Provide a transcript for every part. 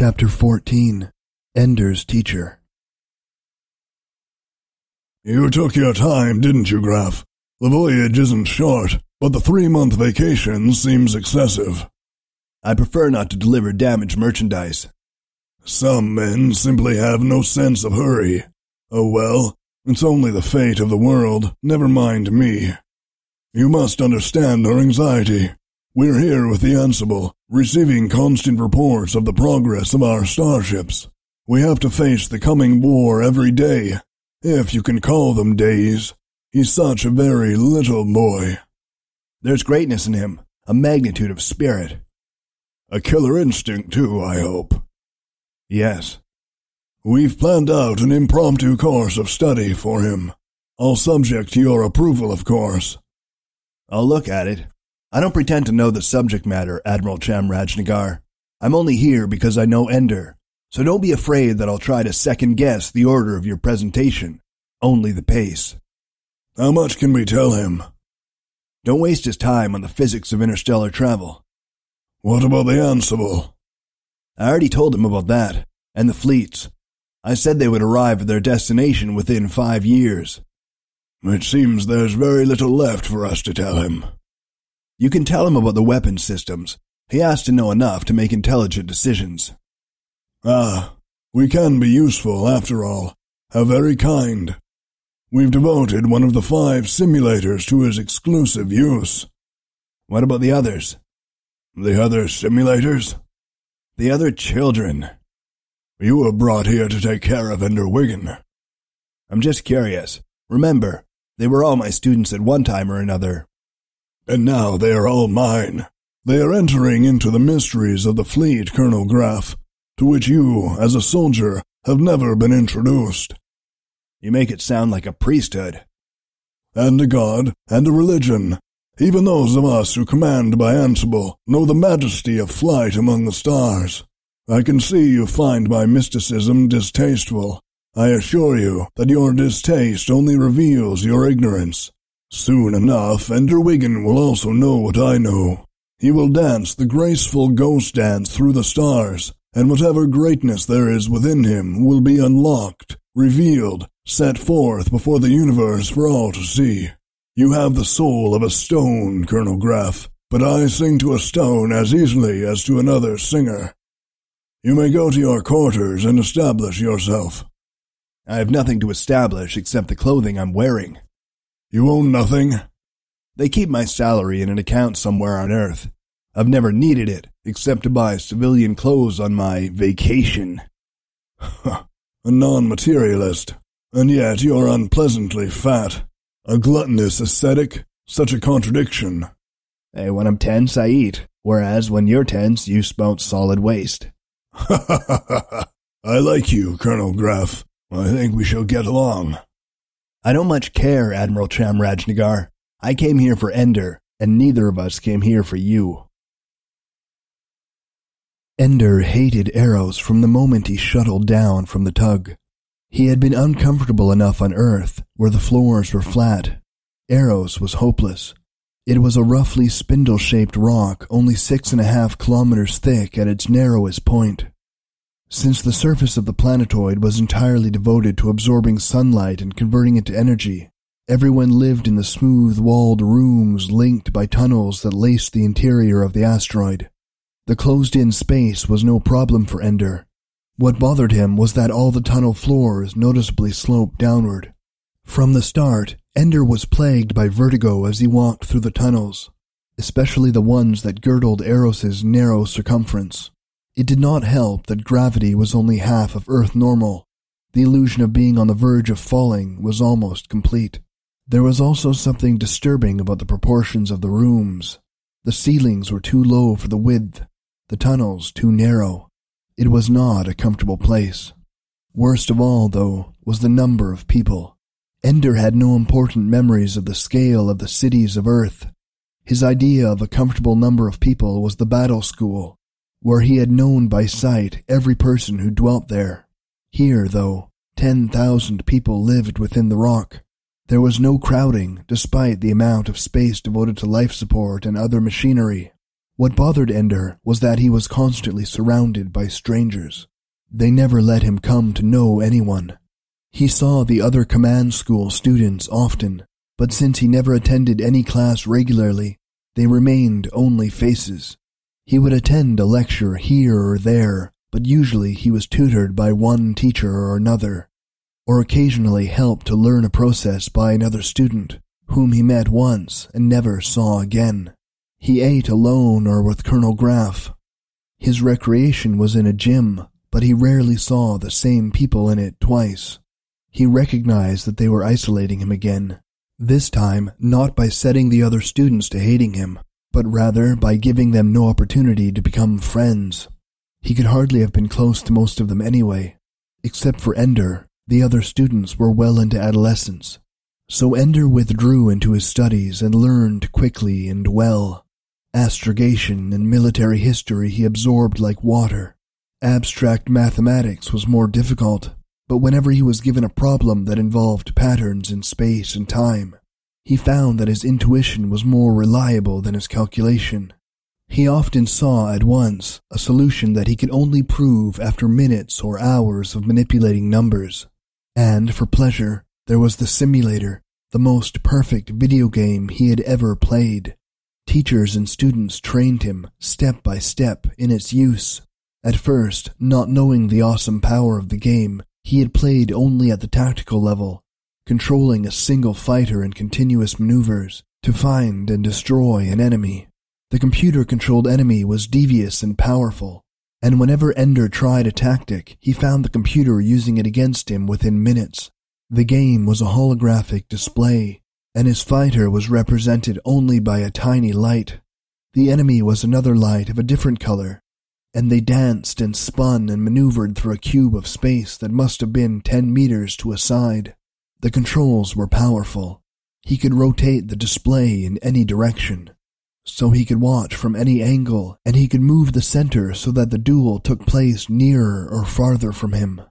Chapter 14 Ender's Teacher You took your time, didn't you, Graff? The voyage isn't short, but the three month vacation seems excessive. I prefer not to deliver damaged merchandise. Some men simply have no sense of hurry. Oh well, it's only the fate of the world, never mind me. You must understand our anxiety. We're here with the Ansible, receiving constant reports of the progress of our starships. We have to face the coming war every day, if you can call them days. He's such a very little boy. There's greatness in him, a magnitude of spirit. A killer instinct, too, I hope. Yes. We've planned out an impromptu course of study for him. All subject to your approval, of course. I'll look at it. I don't pretend to know the subject matter, Admiral Chamrajnagar. I'm only here because I know Ender, so don't be afraid that I'll try to second guess the order of your presentation. Only the pace. How much can we tell him? Don't waste his time on the physics of interstellar travel. What about the Ansible? I already told him about that, and the fleets. I said they would arrive at their destination within five years. It seems there's very little left for us to tell him. You can tell him about the weapon systems. He has to know enough to make intelligent decisions. Ah, we can be useful after all. How very kind. We've devoted one of the five simulators to his exclusive use. What about the others? The other simulators? The other children. You were brought here to take care of Ender Wiggin. I'm just curious. Remember, they were all my students at one time or another. And now they are all mine. They are entering into the mysteries of the fleet, Colonel Graff, to which you, as a soldier, have never been introduced. You make it sound like a priesthood. And a god, and a religion. Even those of us who command by Ansible know the majesty of flight among the stars. I can see you find my mysticism distasteful. I assure you that your distaste only reveals your ignorance. Soon enough, Ender Wiggin will also know what I know. He will dance the graceful ghost dance through the stars, and whatever greatness there is within him will be unlocked, revealed, set forth before the universe for all to see. You have the soul of a stone, Colonel Graff, but I sing to a stone as easily as to another singer. You may go to your quarters and establish yourself. I have nothing to establish except the clothing I'm wearing. You own nothing? They keep my salary in an account somewhere on Earth. I've never needed it, except to buy civilian clothes on my vacation. a non-materialist. And yet you're unpleasantly fat. A gluttonous ascetic? Such a contradiction. Hey, when I'm tense, I eat, whereas when you're tense, you spout solid waste. Ha ha ha ha! I like you, Colonel Graff. I think we shall get along. I don't much care, Admiral Chamrajnagar. I came here for Ender, and neither of us came here for you. Ender hated Eros from the moment he shuttled down from the tug. He had been uncomfortable enough on Earth, where the floors were flat. Eros was hopeless. It was a roughly spindle-shaped rock only six and a half kilometers thick at its narrowest point. Since the surface of the planetoid was entirely devoted to absorbing sunlight and converting it to energy, everyone lived in the smooth-walled rooms linked by tunnels that laced the interior of the asteroid. The closed-in space was no problem for Ender. What bothered him was that all the tunnel floors noticeably sloped downward. From the start, Ender was plagued by vertigo as he walked through the tunnels, especially the ones that girdled Eros's narrow circumference. It did not help that gravity was only half of Earth normal. The illusion of being on the verge of falling was almost complete. There was also something disturbing about the proportions of the rooms. The ceilings were too low for the width, the tunnels too narrow. It was not a comfortable place. Worst of all, though, was the number of people. Ender had no important memories of the scale of the cities of Earth. His idea of a comfortable number of people was the battle school, where he had known by sight every person who dwelt there. Here, though, ten thousand people lived within the rock. There was no crowding, despite the amount of space devoted to life support and other machinery. What bothered Ender was that he was constantly surrounded by strangers. They never let him come to know anyone. He saw the other command school students often, but since he never attended any class regularly, they remained only faces. He would attend a lecture here or there, but usually he was tutored by one teacher or another, or occasionally helped to learn a process by another student, whom he met once and never saw again. He ate alone or with Colonel Graff. His recreation was in a gym, but he rarely saw the same people in it twice. He recognized that they were isolating him again, this time not by setting the other students to hating him, but rather by giving them no opportunity to become friends. He could hardly have been close to most of them anyway. Except for Ender, the other students were well into adolescence. So Ender withdrew into his studies and learned quickly and well. Astrogation and military history he absorbed like water. Abstract mathematics was more difficult, but whenever he was given a problem that involved patterns in space and time, he found that his intuition was more reliable than his calculation. He often saw at once a solution that he could only prove after minutes or hours of manipulating numbers. And for pleasure, there was the simulator, the most perfect video game he had ever played. Teachers and students trained him step by step in its use. At first, not knowing the awesome power of the game, he had played only at the tactical level, controlling a single fighter in continuous maneuvers to find and destroy an enemy. The computer-controlled enemy was devious and powerful, and whenever Ender tried a tactic, he found the computer using it against him within minutes. The game was a holographic display, and his fighter was represented only by a tiny light. The enemy was another light of a different color, and they danced and spun and maneuvered through a cube of space that must have been ten meters to a side. The controls were powerful. He could rotate the display in any direction, so he could watch from any angle, and he could move the center so that the duel took place nearer or farther from him.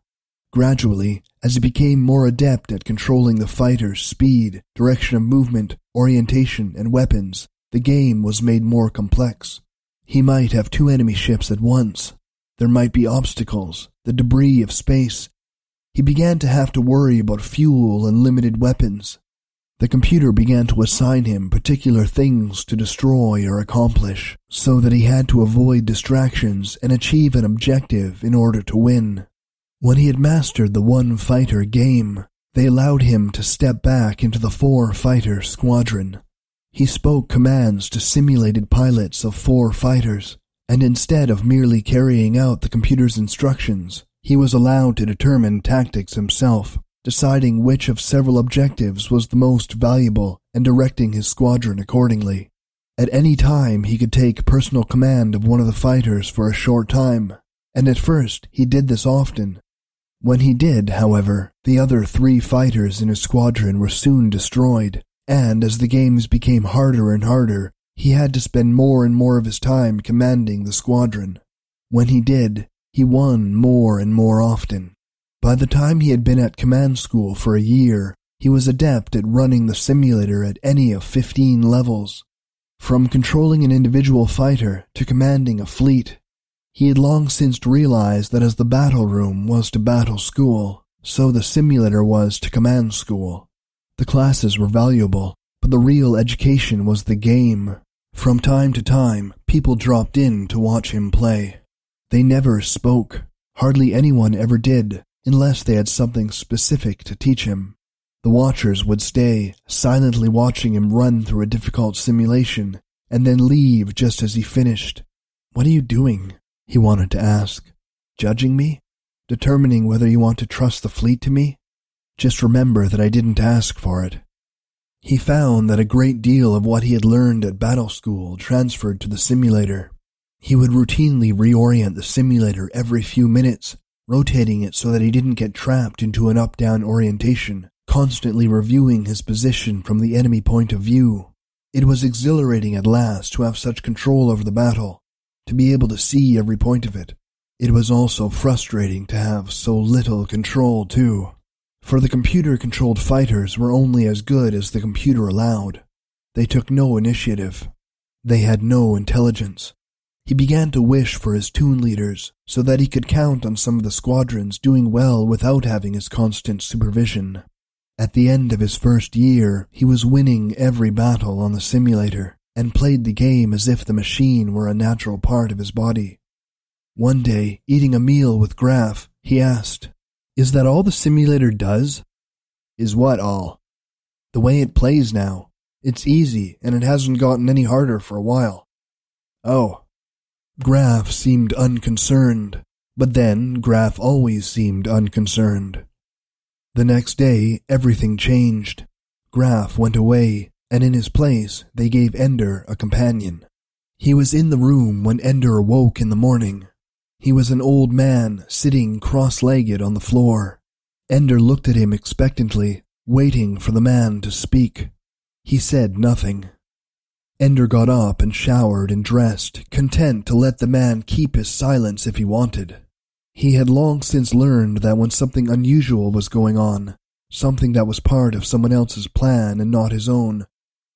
Gradually, as he became more adept at controlling the fighter's speed, direction of movement, orientation, and weapons, the game was made more complex. He might have two enemy ships at once. There might be obstacles, the debris of space. He began to have to worry about fuel and limited weapons. The computer began to assign him particular things to destroy or accomplish, so that he had to avoid distractions and achieve an objective in order to win. When he had mastered the one fighter game, they allowed him to step back into the four fighter squadron. He spoke commands to simulated pilots of four fighters, and instead of merely carrying out the computer's instructions, he was allowed to determine tactics himself, deciding which of several objectives was the most valuable and directing his squadron accordingly. At any time, he could take personal command of one of the fighters for a short time, and at first he did this often, when he did, however, the other three fighters in his squadron were soon destroyed, and as the games became harder and harder, he had to spend more and more of his time commanding the squadron. When he did, he won more and more often. By the time he had been at command school for a year, he was adept at running the simulator at any of 15 levels. From controlling an individual fighter to commanding a fleet, he had long since realized that as the battle room was to battle school, so the simulator was to command school. The classes were valuable, but the real education was the game. From time to time, people dropped in to watch him play. They never spoke. Hardly anyone ever did, unless they had something specific to teach him. The watchers would stay, silently watching him run through a difficult simulation, and then leave just as he finished. What are you doing? he wanted to ask. Judging me? Determining whether you want to trust the fleet to me? Just remember that I didn't ask for it. He found that a great deal of what he had learned at battle school transferred to the simulator. He would routinely reorient the simulator every few minutes, rotating it so that he didn't get trapped into an up-down orientation, constantly reviewing his position from the enemy point of view. It was exhilarating at last to have such control over the battle, to be able to see every point of it. It was also frustrating to have so little control, too. For the computer controlled fighters were only as good as the computer allowed. They took no initiative. They had no intelligence. He began to wish for his toon leaders so that he could count on some of the squadrons doing well without having his constant supervision. At the end of his first year, he was winning every battle on the simulator and played the game as if the machine were a natural part of his body. One day, eating a meal with Graff, he asked, Is that all the simulator does? Is what all? The way it plays now. It's easy, and it hasn't gotten any harder for a while. Oh, Graff seemed unconcerned, but then Graff always seemed unconcerned. The next day, everything changed. Graff went away, and in his place, they gave Ender a companion. He was in the room when Ender awoke in the morning. He was an old man sitting cross legged on the floor. Ender looked at him expectantly, waiting for the man to speak. He said nothing. Ender got up and showered and dressed, content to let the man keep his silence if he wanted. He had long since learned that when something unusual was going on, something that was part of someone else's plan and not his own,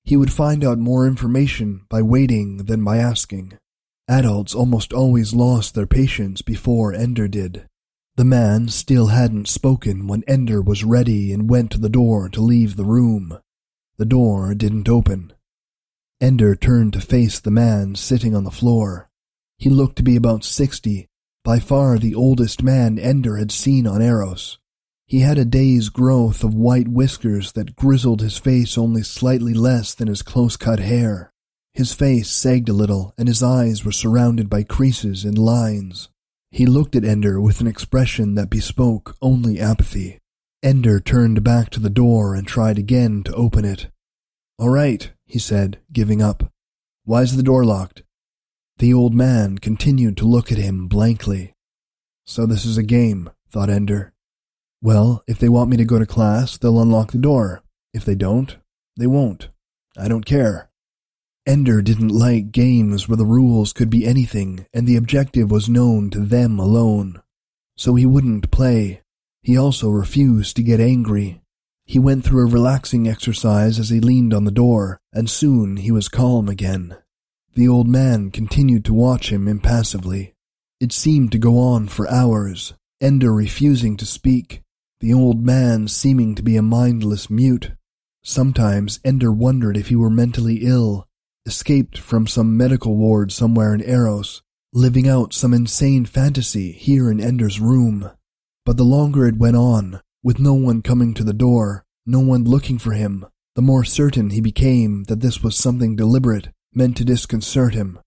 he would find out more information by waiting than by asking. Adults almost always lost their patience before Ender did. The man still hadn't spoken when Ender was ready and went to the door to leave the room. The door didn't open. Ender turned to face the man sitting on the floor. He looked to be about sixty, by far the oldest man Ender had seen on Eros. He had a day's growth of white whiskers that grizzled his face only slightly less than his close-cut hair. His face sagged a little, and his eyes were surrounded by creases and lines. He looked at Ender with an expression that bespoke only apathy. Ender turned back to the door and tried again to open it. All right, he said, giving up. Why's the door locked? The old man continued to look at him blankly. So this is a game, thought Ender. Well, if they want me to go to class, they'll unlock the door. If they don't, they won't. I don't care. Ender didn't like games where the rules could be anything and the objective was known to them alone. So he wouldn't play. He also refused to get angry. He went through a relaxing exercise as he leaned on the door, and soon he was calm again. The old man continued to watch him impassively. It seemed to go on for hours, Ender refusing to speak, the old man seeming to be a mindless mute. Sometimes Ender wondered if he were mentally ill, escaped from some medical ward somewhere in Eros, living out some insane fantasy here in Ender's room. But the longer it went on, with no one coming to the door, no one looking for him, the more certain he became that this was something deliberate, meant to disconcert him.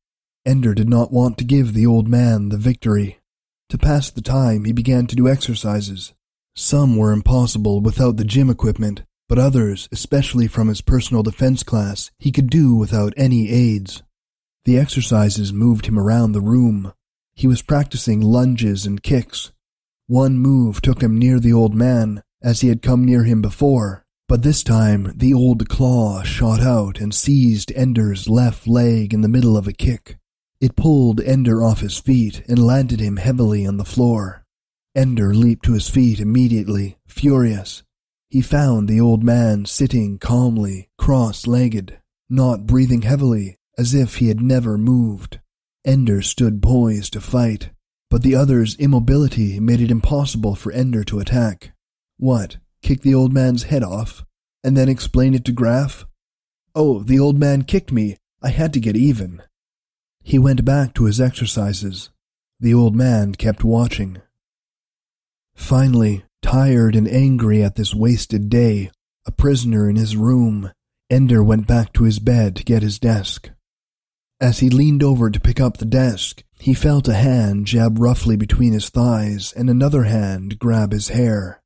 Ender did not want to give the old man the victory. To pass the time, he began to do exercises. Some were impossible without the gym equipment, but others, especially from his personal defense class, he could do without any aids. The exercises moved him around the room. He was practicing lunges and kicks, one move took him near the old man, as he had come near him before, but this time the old claw shot out and seized Ender's left leg in the middle of a kick. It pulled Ender off his feet and landed him heavily on the floor. Ender leaped to his feet immediately, furious. He found the old man sitting calmly, cross-legged, not breathing heavily, as if he had never moved. Ender stood poised to fight, but the other's immobility made it impossible for Ender to attack. What, kick the old man's head off, and then explain it to Graff? Oh, the old man kicked me. I had to get even. He went back to his exercises. The old man kept watching. Finally, tired and angry at this wasted day, a prisoner in his room, Ender went back to his bed to get his desk. As he leaned over to pick up the desk, he felt a hand jab roughly between his thighs and another hand grab his hair.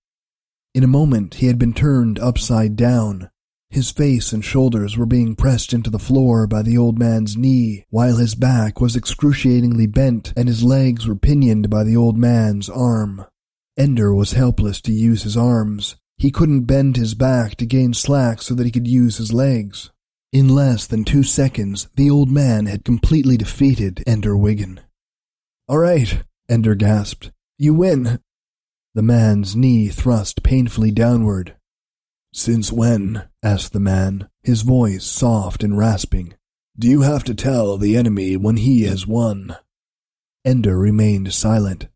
In a moment, he had been turned upside down. His face and shoulders were being pressed into the floor by the old man's knee, while his back was excruciatingly bent and his legs were pinioned by the old man's arm. Ender was helpless to use his arms. He couldn't bend his back to gain slack so that he could use his legs. In less than two seconds, the old man had completely defeated Ender Wiggin. All right, Ender gasped. You win. The man's knee thrust painfully downward. Since when? asked the man, his voice soft and rasping. Do you have to tell the enemy when he has won? Ender remained silent.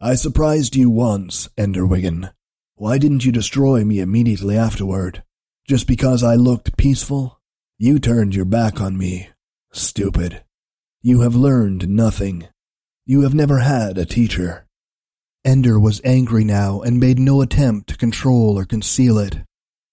I surprised you once, Ender Wiggin. Why didn't you destroy me immediately afterward? Just because I looked peaceful? You turned your back on me. Stupid. You have learned nothing. You have never had a teacher. Ender was angry now and made no attempt to control or conceal it.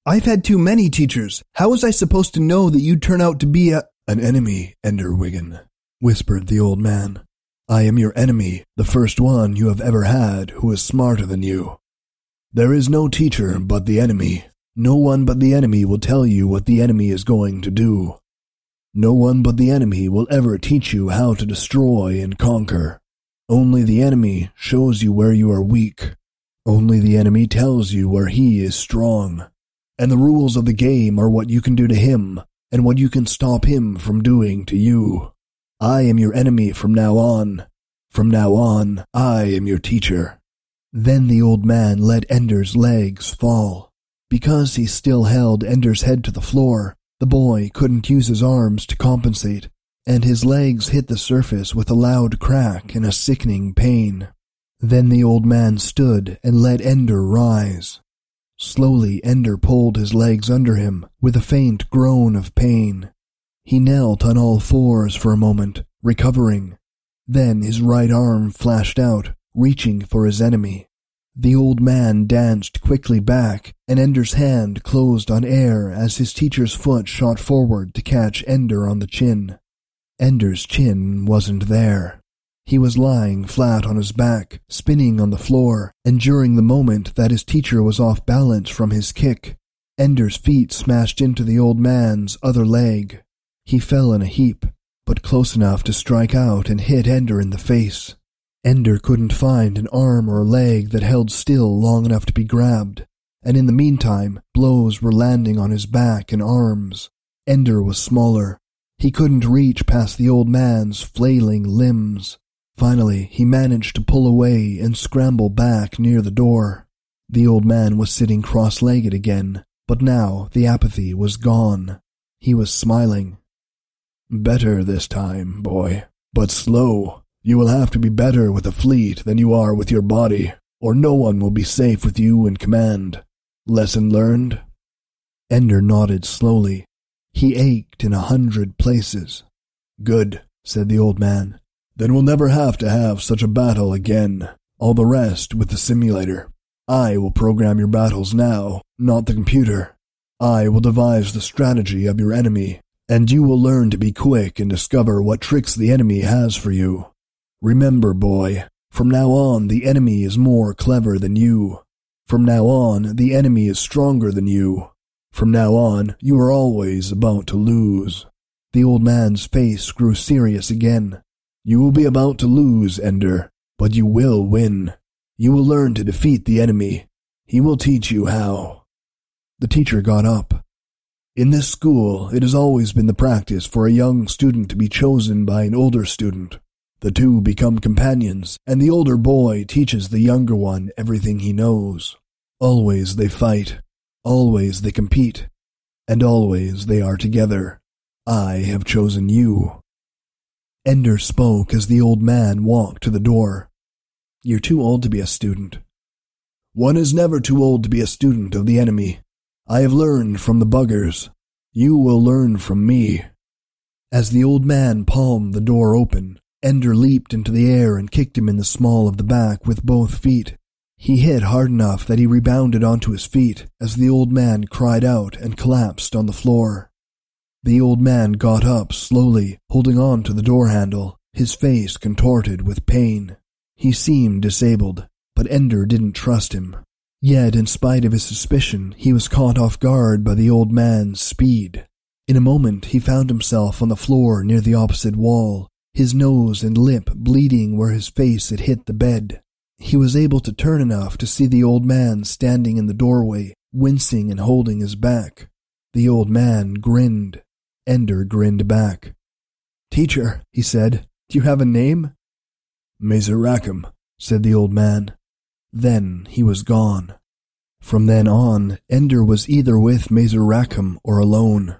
I've had too many teachers. How was I supposed to know that you'd turn out to be a. An enemy, Ender Wiggin, whispered the old man. I am your enemy, the first one you have ever had who is smarter than you. There is no teacher but the enemy. No one but the enemy will tell you what the enemy is going to do. No one but the enemy will ever teach you how to destroy and conquer. Only the enemy shows you where you are weak. Only the enemy tells you where he is strong. And the rules of the game are what you can do to him and what you can stop him from doing to you. I am your enemy from now on. From now on, I am your teacher. Then the old man let Ender's legs fall. Because he still held Ender's head to the floor, the boy couldn't use his arms to compensate, and his legs hit the surface with a loud crack and a sickening pain. Then the old man stood and let Ender rise. Slowly, Ender pulled his legs under him with a faint groan of pain. He knelt on all fours for a moment, recovering. Then his right arm flashed out, reaching for his enemy. The old man danced quickly back, and Ender's hand closed on air as his teacher's foot shot forward to catch Ender on the chin. Ender's chin wasn't there. He was lying flat on his back, spinning on the floor, and during the moment that his teacher was off balance from his kick, Ender's feet smashed into the old man's other leg. He fell in a heap, but close enough to strike out and hit Ender in the face. Ender couldn't find an arm or a leg that held still long enough to be grabbed, and in the meantime, blows were landing on his back and arms. Ender was smaller. He couldn't reach past the old man's flailing limbs. Finally, he managed to pull away and scramble back near the door. The old man was sitting cross legged again, but now the apathy was gone. He was smiling. Better this time, boy, but slow. You will have to be better with a fleet than you are with your body, or no one will be safe with you in command. Lesson learned? Ender nodded slowly. He ached in a hundred places. Good, said the old man. Then we'll never have to have such a battle again. All the rest with the simulator. I will program your battles now, not the computer. I will devise the strategy of your enemy, and you will learn to be quick and discover what tricks the enemy has for you. Remember, boy, from now on the enemy is more clever than you. From now on the enemy is stronger than you. From now on you are always about to lose. The old man's face grew serious again. You will be about to lose, Ender, but you will win. You will learn to defeat the enemy. He will teach you how. The teacher got up. In this school, it has always been the practice for a young student to be chosen by an older student. The two become companions, and the older boy teaches the younger one everything he knows. Always they fight. Always they compete. And always they are together. I have chosen you. Ender spoke as the old man walked to the door. You're too old to be a student. One is never too old to be a student of the enemy. I have learned from the buggers. You will learn from me. As the old man palmed the door open, Ender leaped into the air and kicked him in the small of the back with both feet. He hit hard enough that he rebounded onto his feet as the old man cried out and collapsed on the floor. The old man got up slowly, holding on to the door handle, his face contorted with pain. He seemed disabled, but Ender didn't trust him. Yet, in spite of his suspicion, he was caught off guard by the old man's speed. In a moment, he found himself on the floor near the opposite wall, his nose and lip bleeding where his face had hit the bed. He was able to turn enough to see the old man standing in the doorway, wincing and holding his back. The old man grinned. Ender grinned back. Teacher, he said, do you have a name? Mazer Rackham, said the old man. Then he was gone. From then on, Ender was either with Mazer Rackham or alone.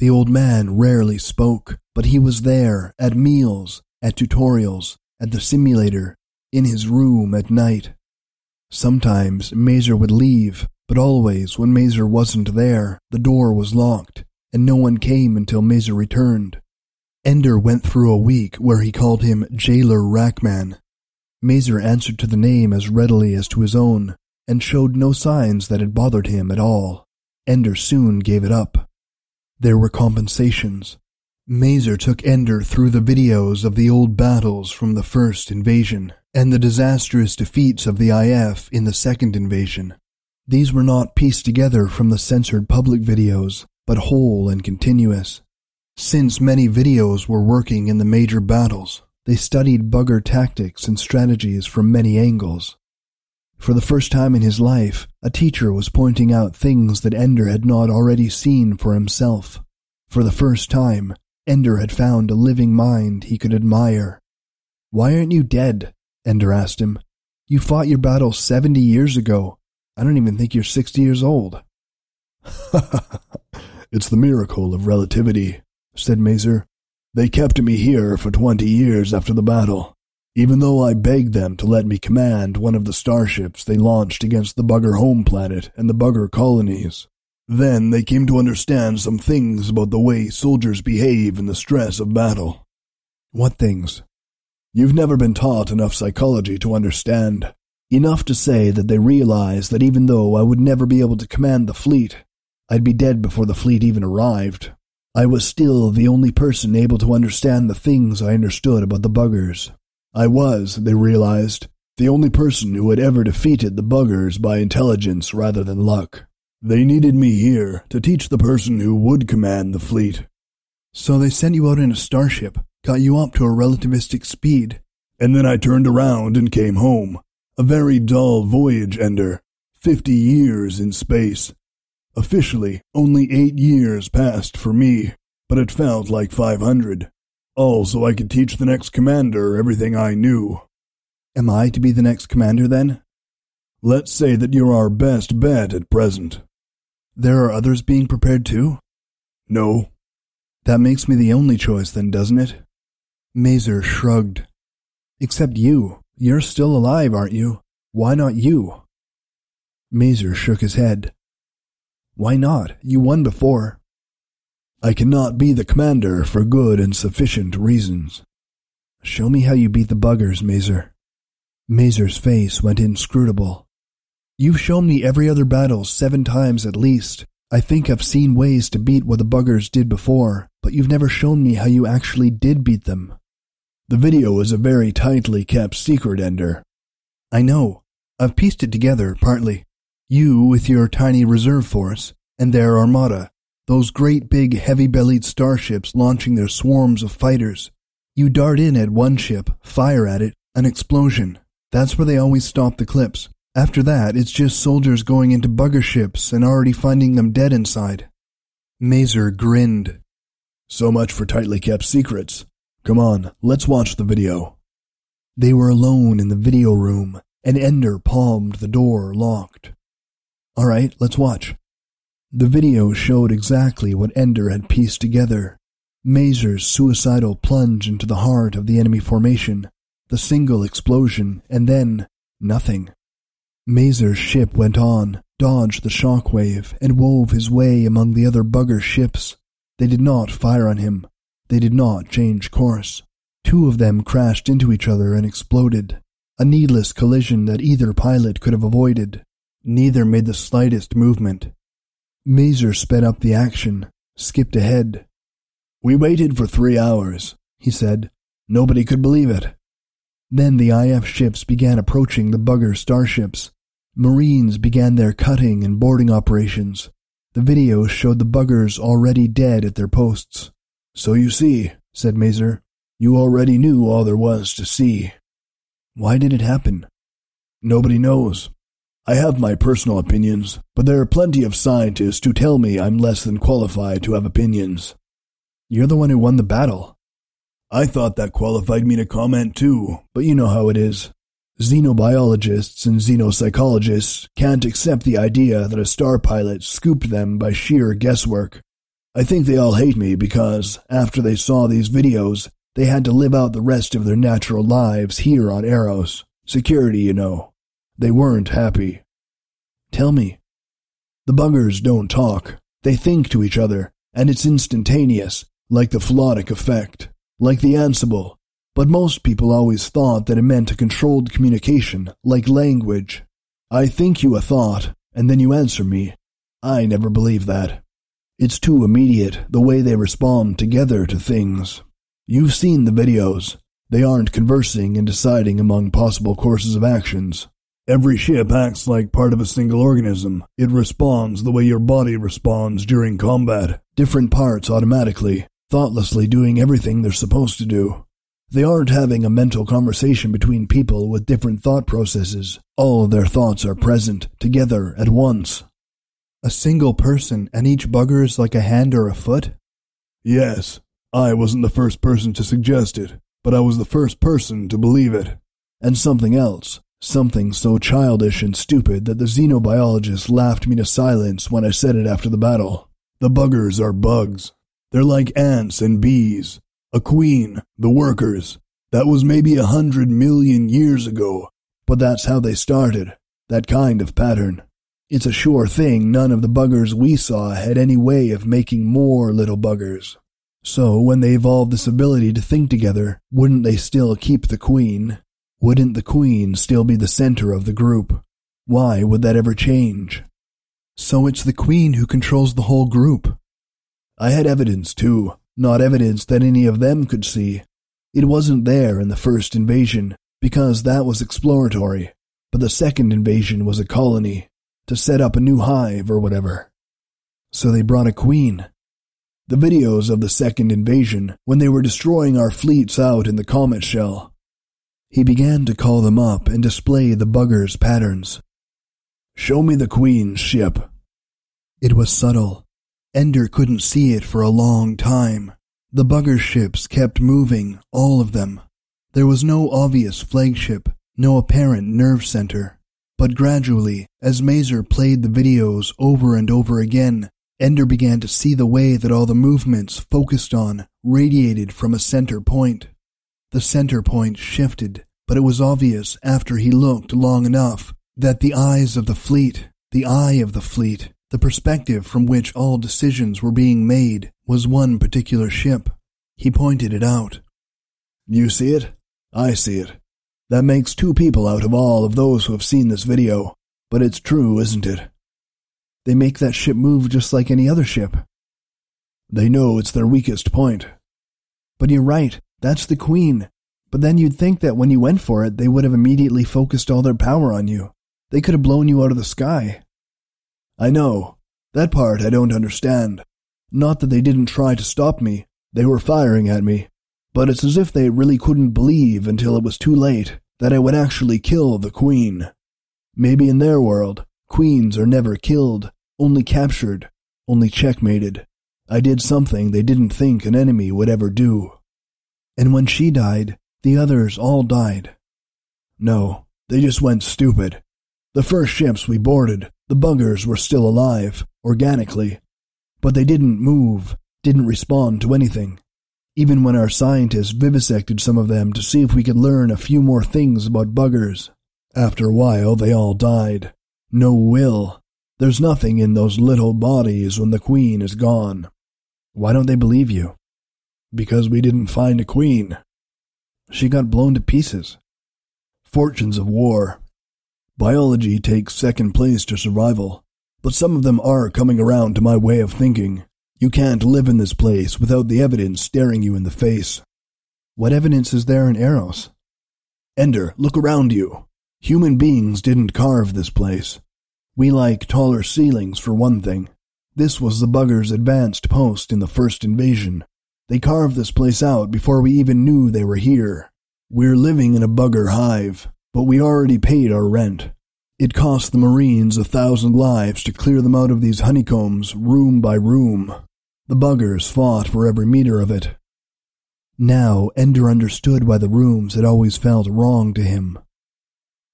The old man rarely spoke, but he was there at meals, at tutorials, at the simulator, in his room at night. Sometimes Mazer would leave, but always when Mazer wasn't there, the door was locked, and no one came until Mazer returned. Ender went through a week where he called him Jailer Rackham. Mazer answered to the name as readily as to his own, and showed no signs that it bothered him at all. Ender soon gave it up. There were compensations. Mazer took Ender through the videos of the old battles from the first invasion and the disastrous defeats of the IF in the second invasion. These were not pieced together from the censored public videos, but whole and continuous. Since many videos were working in the major battles, they studied bugger tactics and strategies from many angles. For the first time in his life, a teacher was pointing out things that Ender had not already seen for himself. For the first time, Ender had found a living mind he could admire. Why aren't you dead? Ender asked him. You fought your battle 70 years ago. I don't even think you're 60 years old. it's the miracle of relativity, said Mazer. They kept me here for 20 years after the battle, even though I begged them to let me command one of the starships they launched against the Bugger home planet and the Bugger colonies. Then they came to understand some things about the way soldiers behave in the stress of battle. What things? You've never been taught enough psychology to understand. Enough to say that they realized that even though I would never be able to command the fleet, I'd be dead before the fleet even arrived. I was still the only person able to understand the things I understood about the buggers. I was, they realized, the only person who had ever defeated the buggers by intelligence rather than luck. They needed me here to teach the person who would command the fleet. So they sent you out in a starship, got you up to a relativistic speed. And then I turned around and came home. A very dull voyage, Ender. Fifty years in space. Officially, only eight years passed for me, but it felt like five hundred. All so I could teach the next commander everything I knew. Am I to be the next commander then? Let's say that you're our best bet at present. There are others being prepared too? No. That makes me the only choice then, doesn't it? Mazer shrugged. Except you. You're still alive, aren't you? Why not you? Mazer shook his head. Why not? You won before. I cannot be the commander for good and sufficient reasons. Show me how you beat the buggers, Mazer. Mazer's face went inscrutable. You've shown me every other battle seven times at least. I think I've seen ways to beat what the buggers did before, but you've never shown me how you actually did beat them. The video is a very tightly kept secret, Ender. I know. I've pieced it together, partly. You with your tiny reserve force, and their armada, those great big heavy-bellied starships launching their swarms of fighters. You dart in at one ship, fire at it, an explosion. That's where they always stop the clips. After that, it's just soldiers going into bugger ships and already finding them dead inside. Mazer grinned. So much for tightly kept secrets. Come on, let's watch the video. They were alone in the video room, and Ender palmed the door locked. All right, let's watch. The video showed exactly what Ender had pieced together. Mazer's suicidal plunge into the heart of the enemy formation, the single explosion, and then nothing. Mazer's ship went on, dodged the shockwave, and wove his way among the other bugger ships. They did not fire on him. They did not change course. Two of them crashed into each other and exploded. A needless collision that either pilot could have avoided. Neither made the slightest movement. Mazer sped up the action, skipped ahead. We waited for three hours, he said. Nobody could believe it. Then the IF ships began approaching the bugger starships. Marines began their cutting and boarding operations. The video showed the buggers already dead at their posts. So you see, said Mazer, you already knew all there was to see. Why did it happen? Nobody knows. I have my personal opinions, but there are plenty of scientists who tell me I'm less than qualified to have opinions. You're the one who won the battle. I thought that qualified me to comment too, but you know how it is. Xenobiologists and xenopsychologists can't accept the idea that a star pilot scooped them by sheer guesswork. I think they all hate me because, after they saw these videos, they had to live out the rest of their natural lives here on Eros. Security, you know. They weren't happy. Tell me. The buggers don't talk. They think to each other, and it's instantaneous, like the Philotic effect, like the Ansible. But most people always thought that it meant a controlled communication, like language. I think you a thought, and then you answer me. I never believe that. It's too immediate, the way they respond together to things. You've seen the videos. They aren't conversing and deciding among possible courses of actions. Every ship acts like part of a single organism. It responds the way your body responds during combat. Different parts automatically, thoughtlessly doing everything they're supposed to do. They aren't having a mental conversation between people with different thought processes. All of their thoughts are present, together, at once. A single person, and each bugger is like a hand or a foot? Yes, I wasn't the first person to suggest it, but I was the first person to believe it. And something else, something so childish and stupid that the xenobiologist laughed me to silence when I said it after the battle. The buggers are bugs. They're like ants and bees. A queen, the workers. That was maybe a hundred million years ago, but that's how they started. That kind of pattern. It's a sure thing none of the buggers we saw had any way of making more little buggers. So when they evolved this ability to think together, wouldn't they still keep the queen? Wouldn't the queen still be the center of the group? Why would that ever change? So it's the queen who controls the whole group. I had evidence too, not evidence that any of them could see. It wasn't there in the first invasion, because that was exploratory, but the second invasion was a colony, to set up a new hive or whatever. So they brought a queen. The videos of the second invasion, when they were destroying our fleets out in the comet shell. He began to call them up and display the buggers' patterns. Show me the queen's ship. It was subtle. Ender couldn't see it for a long time. The bugger ships kept moving, all of them. There was no obvious flagship, no apparent nerve center. But gradually, as Mazer played the videos over and over again, Ender began to see the way that all the movements focused on radiated from a center point. The center point shifted, but it was obvious after he looked long enough that the eyes of the fleet, the eye of the fleet, the perspective from which all decisions were being made was one particular ship. He pointed it out. You see it? I see it. That makes two people out of all of those who have seen this video, but it's true, isn't it? They make that ship move just like any other ship. They know it's their weakest point. But you're right, that's the Queen. But then you'd think that when you went for it, they would have immediately focused all their power on you. They could have blown you out of the sky. I know. That part I don't understand. Not that they didn't try to stop me, they were firing at me. But it's as if they really couldn't believe until it was too late that I would actually kill the queen. Maybe in their world, queens are never killed, only captured, only checkmated. I did something they didn't think an enemy would ever do. And when she died, the others all died. No, they just went stupid. The first ships we boarded, the buggers were still alive, organically. But they didn't move, didn't respond to anything even when our scientists vivisected some of them to see if we could learn a few more things about buggers. After a while, they all died. No will. There's nothing in those little bodies when the queen is gone. Why don't they believe you? Because we didn't find a queen. She got blown to pieces. Fortunes of war. Biology takes second place to survival, but some of them are coming around to my way of thinking. You can't live in this place without the evidence staring you in the face. What evidence is there in Eros? Ender, look around you. Human beings didn't carve this place. We like taller ceilings for one thing. This was the buggers' advanced post in the first invasion. They carved this place out before we even knew they were here. We're living in a bugger hive, but we already paid our rent. It cost the Marines a thousand lives to clear them out of these honeycombs room by room. The buggers fought for every meter of it. Now Ender understood why the rooms had always felt wrong to him.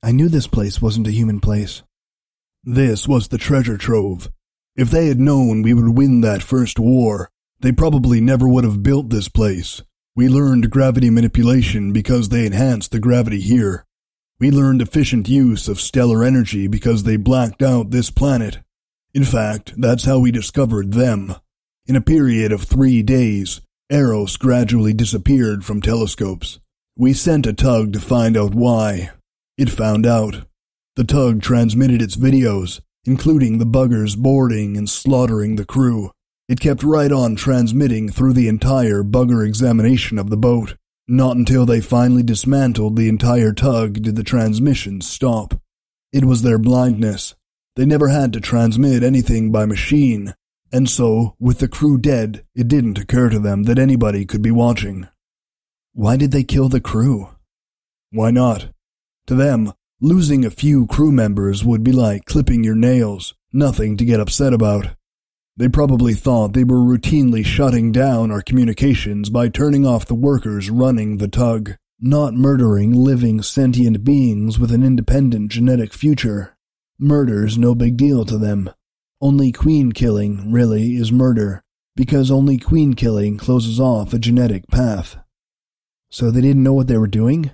I knew this place wasn't a human place. This was the treasure trove. If they had known we would win that first war, they probably never would have built this place. We learned gravity manipulation because they enhanced the gravity here. We learned efficient use of stellar energy because they blacked out this planet. In fact, that's how we discovered them. In a period of three days, Eros gradually disappeared from telescopes. We sent a tug to find out why. It found out. The tug transmitted its videos, including the buggers boarding and slaughtering the crew. It kept right on transmitting through the entire bugger examination of the boat. Not until they finally dismantled the entire tug did the transmissions stop. It was their blindness. They never had to transmit anything by machine, and so, with the crew dead, it didn't occur to them that anybody could be watching. Why did they kill the crew? Why not? To them, losing a few crew members would be like clipping your nails, nothing to get upset about. They probably thought they were routinely shutting down our communications by turning off the workers running the tug, not murdering living sentient beings with an independent genetic future. Murder's no big deal to them. Only queen killing, really, is murder, because only queen killing closes off a genetic path. So they didn't know what they were doing?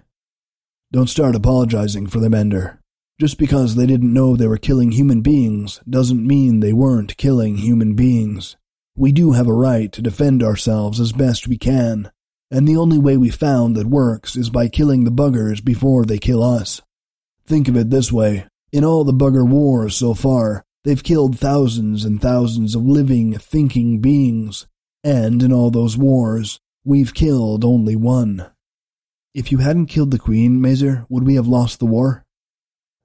Don't start apologizing for them, Ender. Just because they didn't know they were killing human beings doesn't mean they weren't killing human beings. We do have a right to defend ourselves as best we can, and the only way we found that works is by killing the buggers before they kill us. Think of it this way in all the bugger wars so far, they've killed thousands and thousands of living, thinking beings, and in all those wars, we've killed only one. If you hadn't killed the Queen, Mazer, would we have lost the war?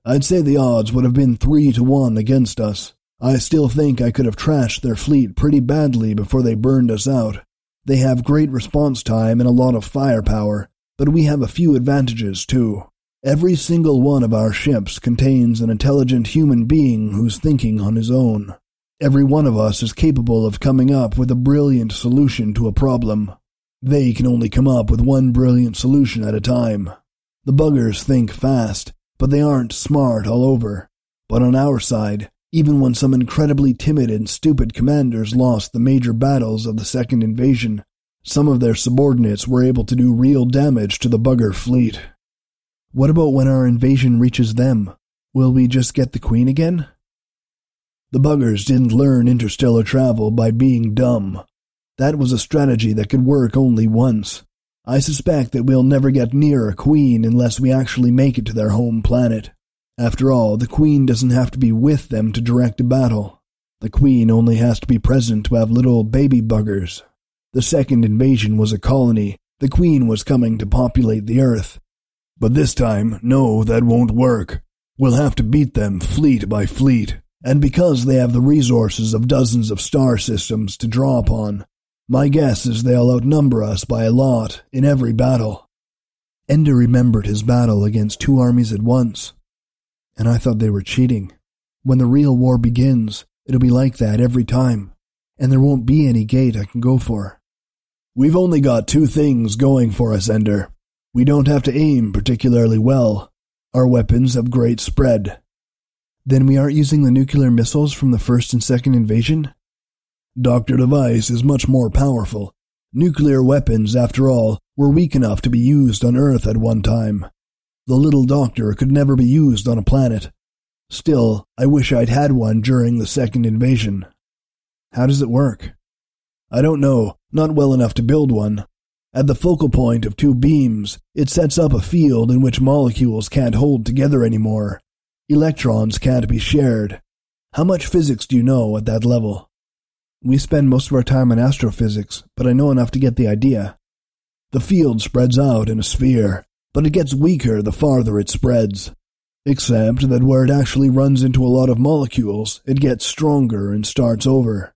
I'd say the odds would have been three to one against us. I still think I could have trashed their fleet pretty badly before they burned us out. They have great response time and a lot of firepower, but we have a few advantages too. Every single one of our ships contains an intelligent human being who's thinking on his own. Every one of us is capable of coming up with a brilliant solution to a problem. They can only come up with one brilliant solution at a time. The buggers think fast, but they aren't smart all over. But on our side, even when some incredibly timid and stupid commanders lost the major battles of the second invasion, some of their subordinates were able to do real damage to the bugger fleet. What about when our invasion reaches them? Will we just get the Queen again? The buggers didn't learn interstellar travel by being dumb. That was a strategy that could work only once. I suspect that we'll never get near a queen unless we actually make it to their home planet. After all, the queen doesn't have to be with them to direct a battle. The queen only has to be present to have little baby buggers. The second invasion was a colony. The queen was coming to populate the earth. But this time, no, that won't work. We'll have to beat them fleet by fleet. And because they have the resources of dozens of star systems to draw upon, my guess is they'll outnumber us by a lot in every battle. Ender remembered his battle against two armies at once, and I thought they were cheating. When the real war begins, it'll be like that every time, and there won't be any gate I can go for. We've only got two things going for us, Ender. We don't have to aim particularly well. Our weapons have great spread. Then we aren't using the nuclear missiles from the first and second invasion? Dr. Device is much more powerful. Nuclear weapons, after all, were weak enough to be used on Earth at one time. The little doctor could never be used on a planet. Still, I wish I'd had one during the second invasion. How does it work? I don't know, not well enough to build one. At the focal point of two beams, it sets up a field in which molecules can't hold together anymore. Electrons can't be shared. How much physics do you know at that level? We spend most of our time on astrophysics, but I know enough to get the idea. The field spreads out in a sphere, but it gets weaker the farther it spreads. Except that where it actually runs into a lot of molecules, it gets stronger and starts over.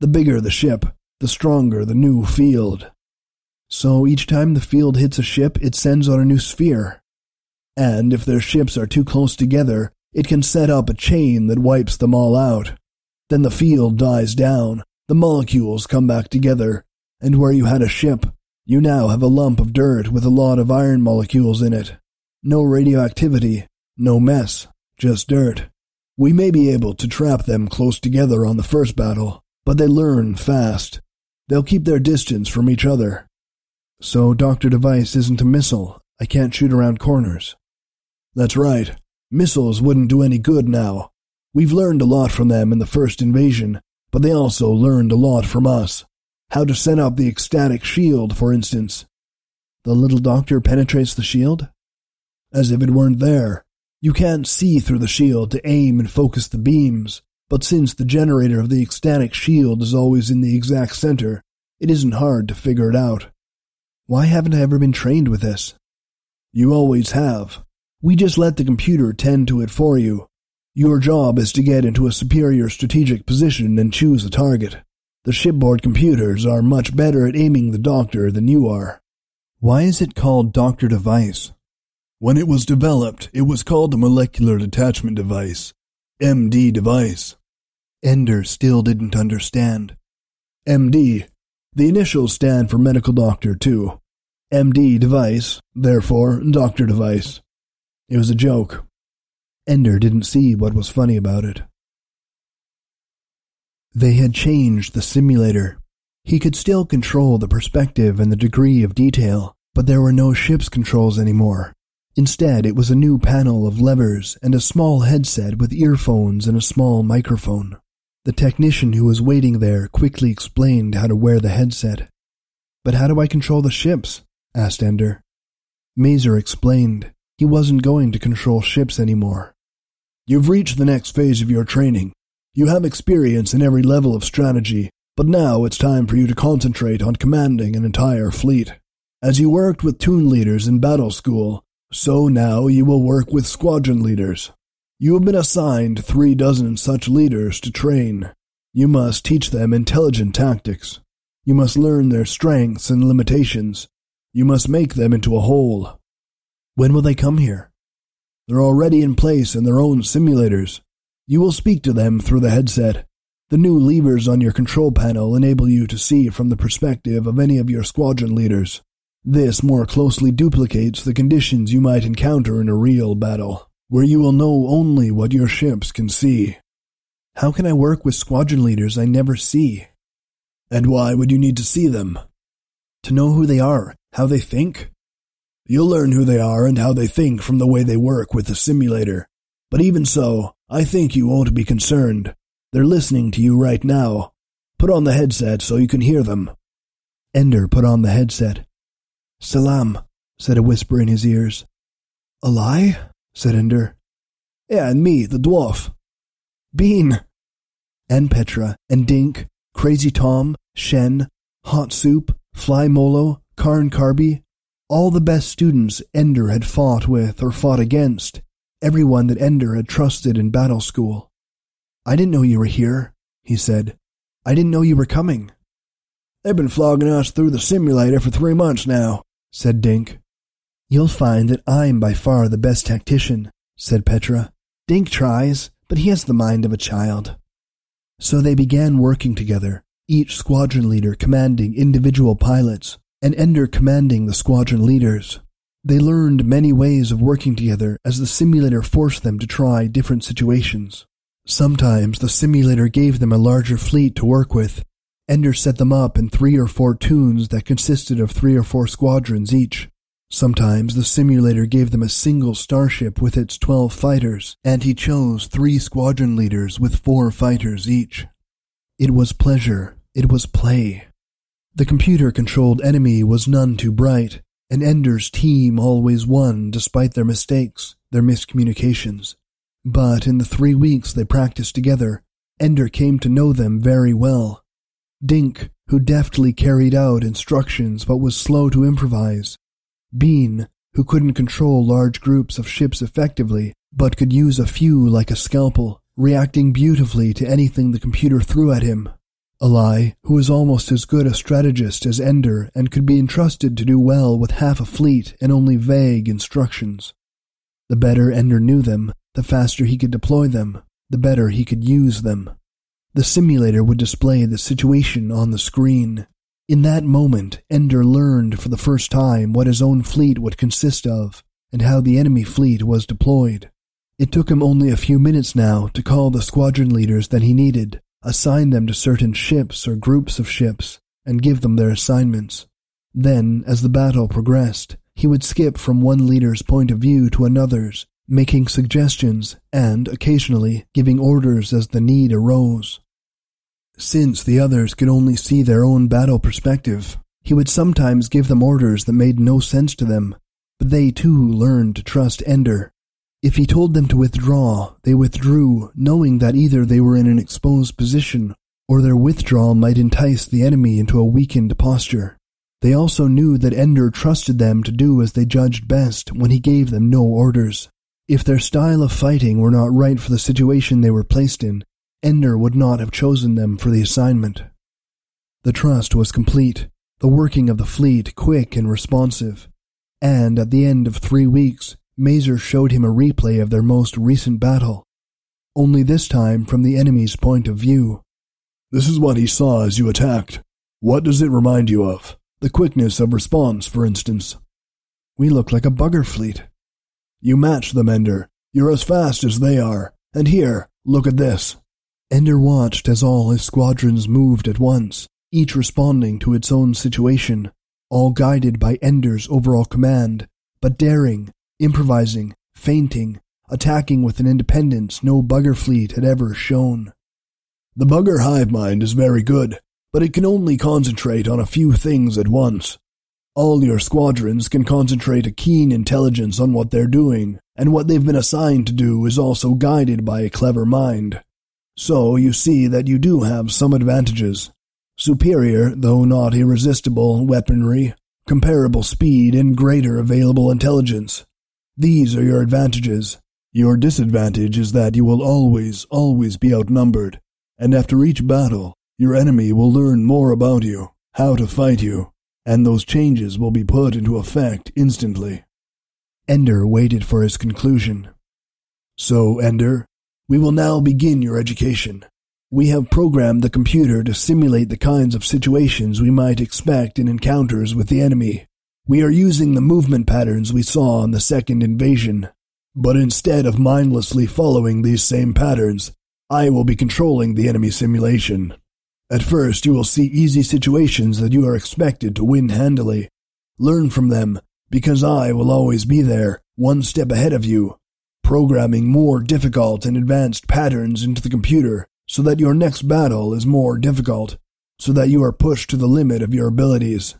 The bigger the ship, the stronger the new field. So each time the field hits a ship, it sends out a new sphere. And if their ships are too close together, it can set up a chain that wipes them all out. Then the field dies down, the molecules come back together, and where you had a ship, you now have a lump of dirt with a lot of iron molecules in it. No radioactivity, no mess, just dirt. We may be able to trap them close together on the first battle, but they learn fast. They'll keep their distance from each other. So Dr. Device isn't a missile. I can't shoot around corners. That's right. Missiles wouldn't do any good now. We've learned a lot from them in the first invasion, but they also learned a lot from us. How to set up the ecstatic shield, for instance. The little doctor penetrates the shield? As if it weren't there. You can't see through the shield to aim and focus the beams, but since the generator of the ecstatic shield is always in the exact center, it isn't hard to figure it out. Why haven't I ever been trained with this? You always have. We just let the computer tend to it for you. Your job is to get into a superior strategic position and choose a target. The shipboard computers are much better at aiming the doctor than you are. Why is it called Doctor Device? When it was developed, it was called the Molecular Detachment Device, MD device. Ender still didn't understand. MD. The initials stand for medical doctor, too. MD device, therefore, doctor device. It was a joke. Ender didn't see what was funny about it. They had changed the simulator. He could still control the perspective and the degree of detail, but there were no ship's controls anymore. Instead, it was a new panel of levers and a small headset with earphones and a small microphone. The technician who was waiting there quickly explained how to wear the headset. But how do I control the ships? asked Ender. Mazer explained he wasn't going to control ships anymore. You've reached the next phase of your training. You have experience in every level of strategy, but now it's time for you to concentrate on commanding an entire fleet. As you worked with toon leaders in battle school, so now you will work with squadron leaders. You have been assigned three dozen such leaders to train. You must teach them intelligent tactics. You must learn their strengths and limitations. You must make them into a whole. When will they come here? They're already in place in their own simulators. You will speak to them through the headset. The new levers on your control panel enable you to see from the perspective of any of your squadron leaders. This more closely duplicates the conditions you might encounter in a real battle, where you will know only what your ships can see. How can I work with squadron leaders I never see? And why would you need to see them? To know who they are, how they think. You'll learn who they are and how they think from the way they work with the simulator. But even so, I think you won't be concerned. They're listening to you right now. Put on the headset so you can hear them. Ender put on the headset. Salaam, said a whisper in his ears. Alai? said Ender. Yeah, and me, the dwarf. Bean. And Petra, and Dink, Crazy Tom, Shen, Hot Soup, Fly Molo, Carn Carby, all the best students Ender had fought with or fought against, everyone that Ender had trusted in battle school. I didn't know you were here, he said. I didn't know you were coming. They've been flogging us through the simulator for three months now, said Dink. You'll find that I'm by far the best tactician, said Petra. Dink tries, but he has the mind of a child. So they began working together, each squadron leader commanding individual pilots, and Ender commanding the squadron leaders. They learned many ways of working together as the simulator forced them to try different situations. Sometimes the simulator gave them a larger fleet to work with. Ender set them up in three or four toons that consisted of three or four squadrons each. Sometimes the simulator gave them a single starship with its 12 fighters, and he chose three squadron leaders with four fighters each. It was pleasure, it was play. The computer controlled enemy was none too bright, and Ender's team always won despite their mistakes, their miscommunications. But in the three weeks they practiced together, Ender came to know them very well. Dink, who deftly carried out instructions but was slow to improvise. Bean, who couldn't control large groups of ships effectively, but could use a few like a scalpel, reacting beautifully to anything the computer threw at him. Alai, who was almost as good a strategist as Ender and could be entrusted to do well with half a fleet and only vague instructions. The better Ender knew them, the faster he could deploy them, the better he could use them. The simulator would display the situation on the screen. In that moment, Ender learned for the first time what his own fleet would consist of and how the enemy fleet was deployed. It took him only a few minutes now to call the squadron leaders that he needed, assign them to certain ships or groups of ships, and give them their assignments. Then, as the battle progressed, he would skip from one leader's point of view to another's, making suggestions and, occasionally, giving orders as the need arose. Since the others could only see their own battle perspective, he would sometimes give them orders that made no sense to them, but they too learned to trust Ender. If he told them to withdraw, they withdrew, knowing that either they were in an exposed position or their withdrawal might entice the enemy into a weakened posture. They also knew that Ender trusted them to do as they judged best when he gave them no orders. If their style of fighting were not right for the situation they were placed in, Ender would not have chosen them for the assignment. The trust was complete, the working of the fleet quick and responsive, and at the end of three weeks, Mazer showed him a replay of their most recent battle, only this time from the enemy's point of view. This is what he saw as you attacked. What does it remind you of? The quickness of response, for instance. We look like a bugger fleet. You match them, Ender. You're as fast as they are. And here, look at this. Ender watched as all his squadrons moved at once, each responding to its own situation, all guided by Ender's overall command, but daring, improvising, feinting, attacking with an independence no bugger fleet had ever shown. The bugger hive mind is very good, but it can only concentrate on a few things at once. All your squadrons can concentrate a keen intelligence on what they're doing, and what they've been assigned to do is also guided by a clever mind. So you see that you do have some advantages superior, though not irresistible, weaponry, comparable speed, and greater available intelligence. These are your advantages. Your disadvantage is that you will always, always be outnumbered, and after each battle, your enemy will learn more about you, how to fight you, and those changes will be put into effect instantly. Ender waited for his conclusion. So, Ender, we will now begin your education. We have programmed the computer to simulate the kinds of situations we might expect in encounters with the enemy. We are using the movement patterns we saw on the second invasion. But instead of mindlessly following these same patterns, I will be controlling the enemy simulation. At first, you will see easy situations that you are expected to win handily. Learn from them, because I will always be there, one step ahead of you, programming more difficult and advanced patterns into the computer so that your next battle is more difficult, so that you are pushed to the limit of your abilities.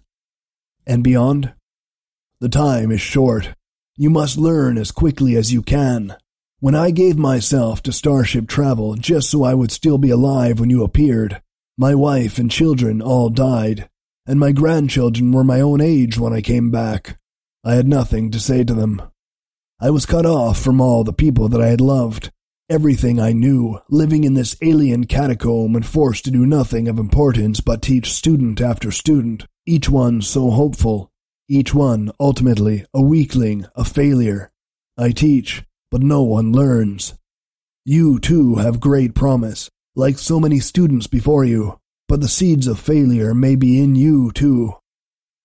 And beyond? The time is short. You must learn as quickly as you can. When I gave myself to starship travel just so I would still be alive when you appeared, my wife and children all died, and my grandchildren were my own age when I came back. I had nothing to say to them. I was cut off from all the people that I had loved, Everything I knew, living in this alien catacomb and forced to do nothing of importance but teach student after student, each one so hopeful, each one, ultimately, a weakling, a failure. I teach, but no one learns. You, too, have great promise, like so many students before you, but the seeds of failure may be in you, too.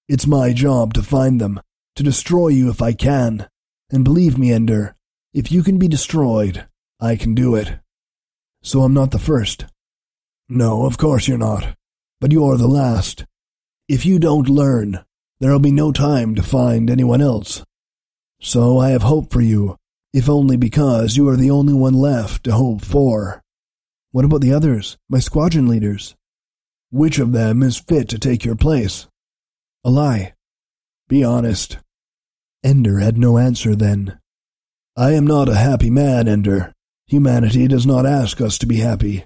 It's my job to find them, to destroy you if I can. And believe me, Ender, if you can be destroyed, I can do it. So I'm not the first. No, of course you're not. But you're the last. If you don't learn, there'll be no time to find anyone else. So I have hope for you, if only because you are the only one left to hope for. What about the others, my squadron leaders? Which of them is fit to take your place? Alai. Be honest. Ender had no answer then. I am not a happy man, Ender. Humanity does not ask us to be happy.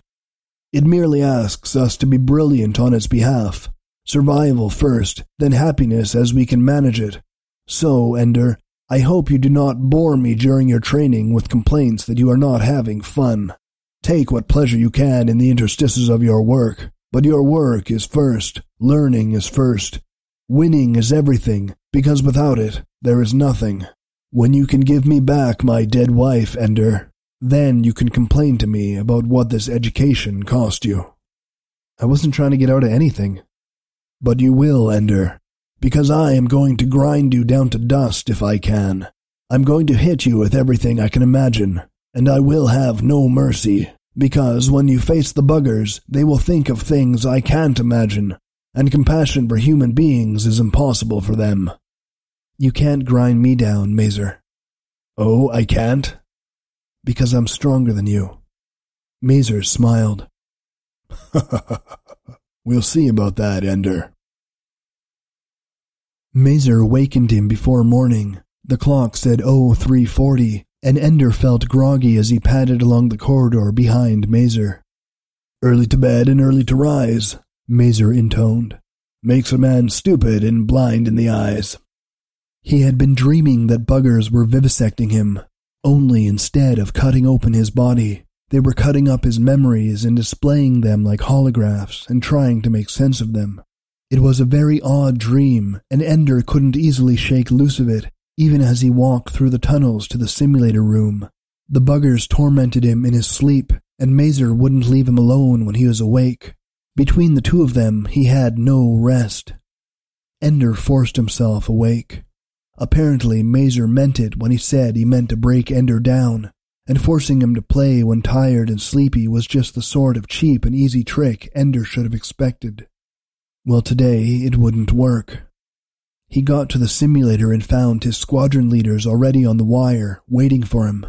It merely asks us to be brilliant on its behalf. Survival first, then happiness as we can manage it. So, Ender, I hope you do not bore me during your training with complaints that you are not having fun. Take what pleasure you can in the interstices of your work, but your work is first, learning is first. Winning is everything, because without it, there is nothing. When you can give me back my dead wife, Ender, then you can complain to me about what this education cost you. I wasn't trying to get out of anything. But you will, Ender, because I am going to grind you down to dust if I can. I'm going to hit you with everything I can imagine. and I will have no mercy, because when you face the buggers, they will think of things I can't imagine, and compassion for human beings is impossible for them. You can't grind me down, Mazer. Oh, I can't? Because I'm stronger than you. Mazer smiled. we'll see about that, Ender. Mazer wakened him before morning. The clock said 0340, and Ender felt groggy as he padded along the corridor behind Mazer. Early to bed and early to rise, Mazer intoned. Makes a man stupid and blind in the eyes. He had been dreaming that buggers were vivisecting him, only instead of cutting open his body, they were cutting up his memories and displaying them like holographs and trying to make sense of them. It was a very odd dream, and Ender couldn't easily shake loose of it, even as he walked through the tunnels to the simulator room. The buggers tormented him in his sleep, and Mazer wouldn't leave him alone when he was awake. Between the two of them, he had no rest. Ender forced himself awake. Apparently, Mazer meant it when he said he meant to break Ender down, and forcing him to play when tired and sleepy was just the sort of cheap and easy trick Ender should have expected. Well, today it wouldn't work. He got to the simulator and found his squadron leaders already on the wire, waiting for him.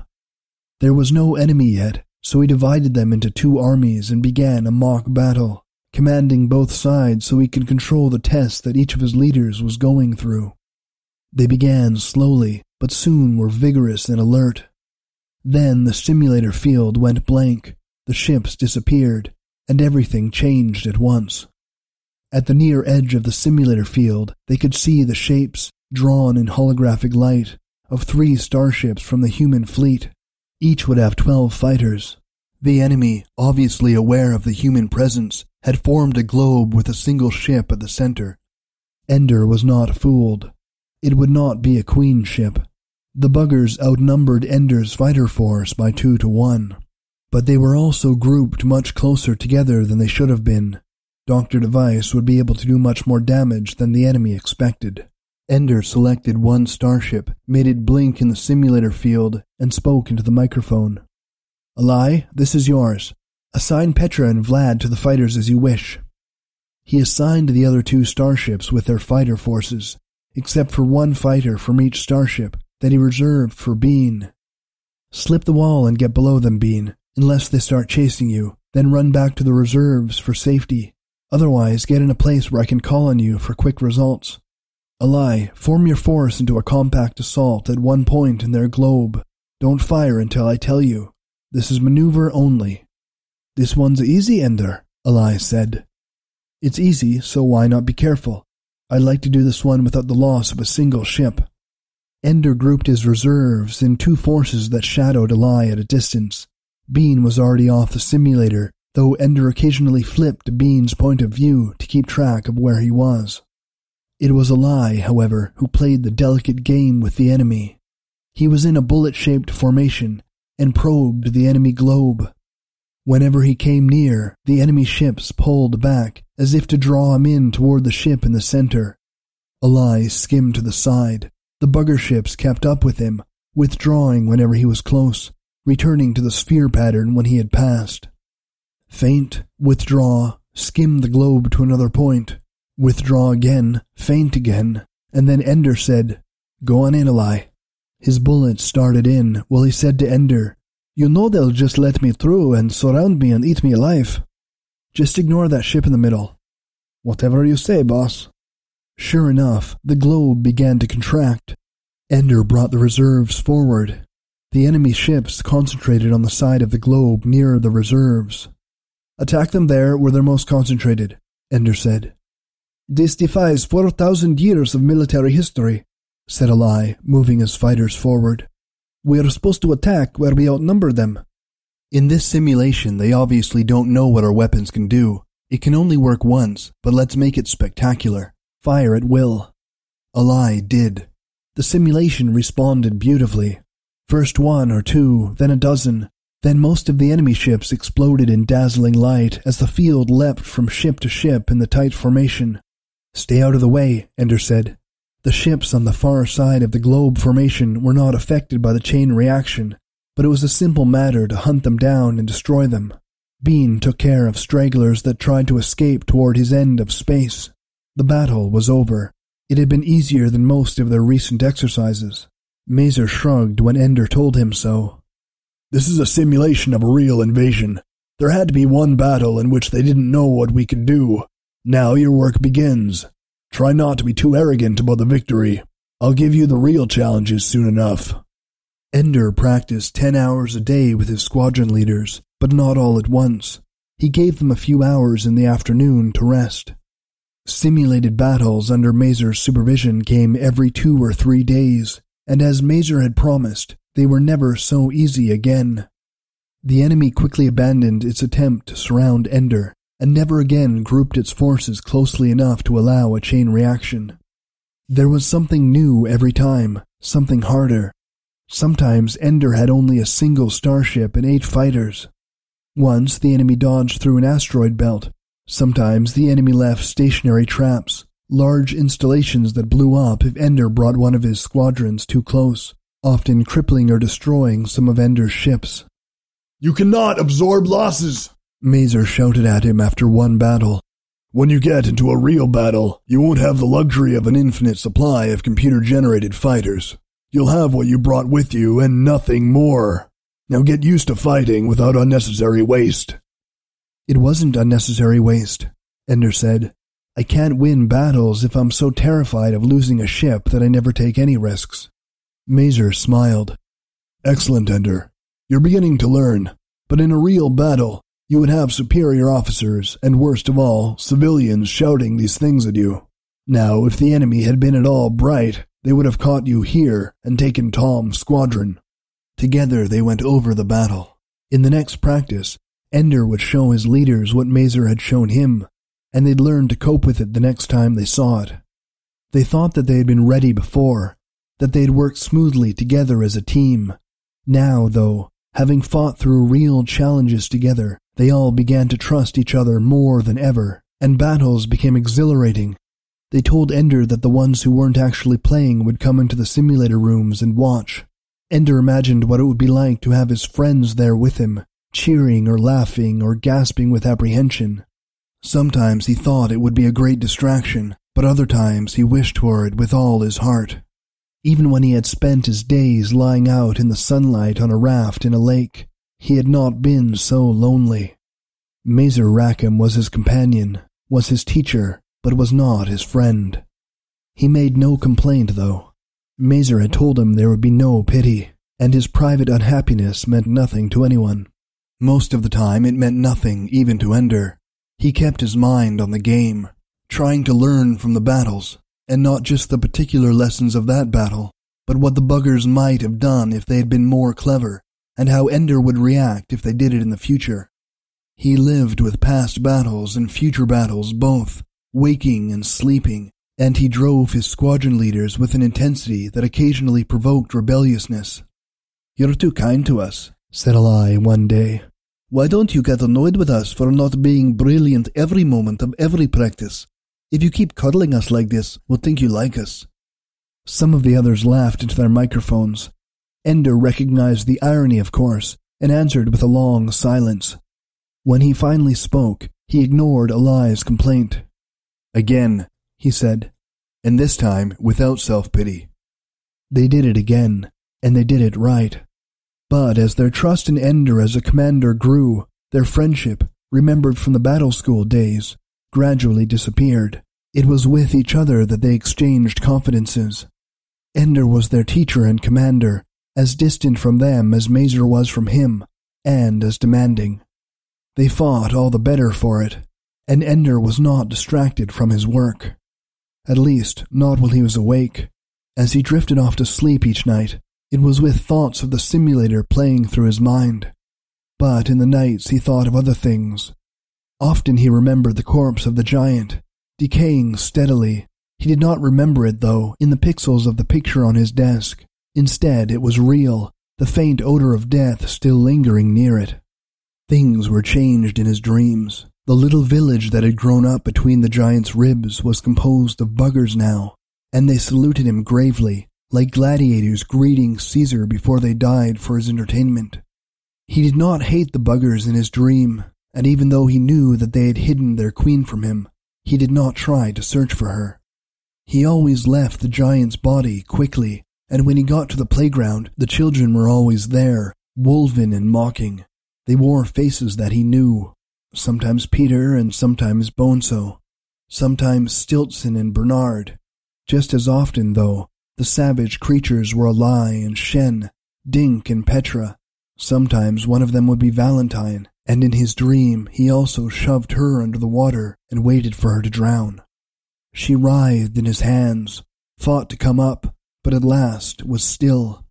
There was no enemy yet, so he divided them into two armies and began a mock battle, commanding both sides so he could control the test that each of his leaders was going through. They began slowly, but soon were vigorous and alert. Then the simulator field went blank, the ships disappeared, and everything changed at once. At the near edge of the simulator field, they could see the shapes, drawn in holographic light, of three starships from the human fleet. Each would have twelve fighters. The enemy, obviously aware of the human presence, had formed a globe with a single ship at the center. Ender was not fooled. It would not be a queen ship. The buggers outnumbered Ender's fighter force by two to one. But they were also grouped much closer together than they should have been, Dr. Device would be able to do much more damage than the enemy expected. Ender selected one starship, made it blink in the simulator field, and spoke into the microphone. Alai, this is yours. Assign Petra and Vlad to the fighters as you wish. He assigned the other two starships with their fighter forces, except for one fighter from each starship that he reserved for Bean. Slip the wall and get below them, Bean, unless they start chasing you, then run back to the reserves for safety. Otherwise, get in a place where I can call on you for quick results. Alai, form your force into a compact assault at one point in their globe. Don't fire until I tell you. This is maneuver only. This one's easy, Ender, Alai said. It's easy, so why not be careful? I'd like to do this one without the loss of a single ship. Ender grouped his reserves in two forces that shadowed Alai at a distance. Bean was already off the simulator, though Ender occasionally flipped Bean's point of view to keep track of where he was. It was Alai, however, who played the delicate game with the enemy. He was in a bullet-shaped formation and probed the enemy globe. Whenever he came near, the enemy ships pulled back as if to draw him in toward the ship in the center. Alai skimmed to the side. The bugger ships kept up with him, withdrawing whenever he was close, returning to the sphere pattern when he had passed. Feint, withdraw, skim the globe to another point, withdraw again, feint again, and then Ender said, Go on in, His bullets started in while he said to Ender, You know they'll just let me through and surround me and eat me alive. Just ignore that ship in the middle. Whatever you say, boss. Sure enough, the globe began to contract. Ender brought the reserves forward. The enemy ships concentrated on the side of the globe near the reserves. Attack them there where they're most concentrated, Ender said. This defies 4,000 years of military history, said Alai, moving his fighters forward. We are supposed to attack where we outnumber them. In this simulation, they obviously don't know what our weapons can do. It can only work once, but let's make it spectacular. Fire at will. Alai did. The simulation responded beautifully. First one or two, then a dozen, then most of the enemy ships exploded in dazzling light as the field leapt from ship to ship in the tight formation. Stay out of the way, Ender said. The ships on the far side of the globe formation were not affected by the chain reaction, but it was a simple matter to hunt them down and destroy them. Bean took care of stragglers that tried to escape toward his end of space. The battle was over. It had been easier than most of their recent exercises. Mazer shrugged when Ender told him so. This is a simulation of a real invasion. There had to be one battle in which they didn't know what we could do. Now your work begins. Try not to be too arrogant about the victory. I'll give you the real challenges soon enough. Ender practiced ten hours a day with his squadron leaders, but not all at once. He gave them a few hours in the afternoon to rest. Simulated battles under Mazer's supervision came every two or three days, and as Mazer had promised, they were never so easy again. The enemy quickly abandoned its attempt to surround Ender, and never again grouped its forces closely enough to allow a chain reaction. There was something new every time, something harder. Sometimes Ender had only a single starship and eight fighters, once the enemy dodged through an asteroid belt. Sometimes the enemy left stationary traps, large installations that blew up if Ender brought one of his squadrons too close, often crippling or destroying some of Ender's ships. You cannot absorb losses, Mazer shouted at him after one battle. When you get into a real battle, you won't have the luxury of an infinite supply of computer generated fighters. You'll have what you brought with you and nothing more. Now get used to fighting without unnecessary waste. It wasn't unnecessary waste, Ender said. I can't win battles if I'm so terrified of losing a ship that I never take any risks. Mazer smiled. Excellent, Ender. You're beginning to learn, but in a real battle, you would have superior officers, and worst of all, civilians shouting these things at you. Now, if the enemy had been at all bright, they would have caught you here and taken Tom's squadron. Together they went over the battle. In the next practice, Ender would show his leaders what Mazer had shown him, and they'd learn to cope with it the next time they saw it. They thought that they had been ready before, that they had worked smoothly together as a team. Now, though, having fought through real challenges together, they all began to trust each other more than ever, and battles became exhilarating. They told Ender that the ones who weren't actually playing would come into the simulator rooms and watch, Ender imagined what it would be like to have his friends there with him, cheering or laughing or gasping with apprehension. Sometimes he thought it would be a great distraction, but other times he wished for it with all his heart. Even when he had spent his days lying out in the sunlight on a raft in a lake, he had not been so lonely. Mazer Rackham was his companion, was his teacher, but was not his friend. He made no complaint, though. Mazer had told him there would be no pity, and his private unhappiness meant nothing to anyone. Most of the time, it meant nothing even to Ender. He kept his mind on the game, trying to learn from the battles, and not just the particular lessons of that battle, but what the buggers might have done if they had been more clever, and how Ender would react if they did it in the future. He lived with past battles and future battles both, waking and sleeping, and he drove his squadron leaders with an intensity that occasionally provoked rebelliousness. You're too kind to us, said Alai one day. Why don't you get annoyed with us for not being brilliant every moment of every practice? If you keep cuddling us like this, we'll think you like us. Some of the others laughed into their microphones. Ender recognized the irony, of course, and answered with a long silence. When he finally spoke, he ignored Alai's complaint. Again, he said, and this time without self pity. They did it again, and they did it right. But as their trust in Ender as a commander grew, their friendship, remembered from the battle school days, gradually disappeared. It was with each other that they exchanged confidences. Ender was their teacher and commander, as distant from them as Mazer was from him, and as demanding. They fought all the better for it, and Ender was not distracted from his work. At least, not while he was awake. As he drifted off to sleep each night, it was with thoughts of the simulator playing through his mind. But in the nights he thought of other things. Often he remembered the corpse of the giant, decaying steadily. He did not remember it, though, in the pixels of the picture on his desk. Instead, it was real, the faint odor of death still lingering near it. Things were changed in his dreams. The little village that had grown up between the giant's ribs was composed of buggers now, and they saluted him gravely, like gladiators greeting Caesar before they died for his entertainment. He did not hate the buggers in his dream, and even though he knew that they had hidden their queen from him, he did not try to search for her. He always left the giant's body quickly, and when he got to the playground, the children were always there, wolven and mocking. They wore faces that he knew, sometimes Peter and sometimes Bonzo, sometimes Stilson and Bernard. Just as often, though, the savage creatures were Alai and Shen, Dink and Petra. Sometimes one of them would be Valentine, and in his dream he also shoved her under the water and waited for her to drown. She writhed in his hands, fought to come up, but at last was still.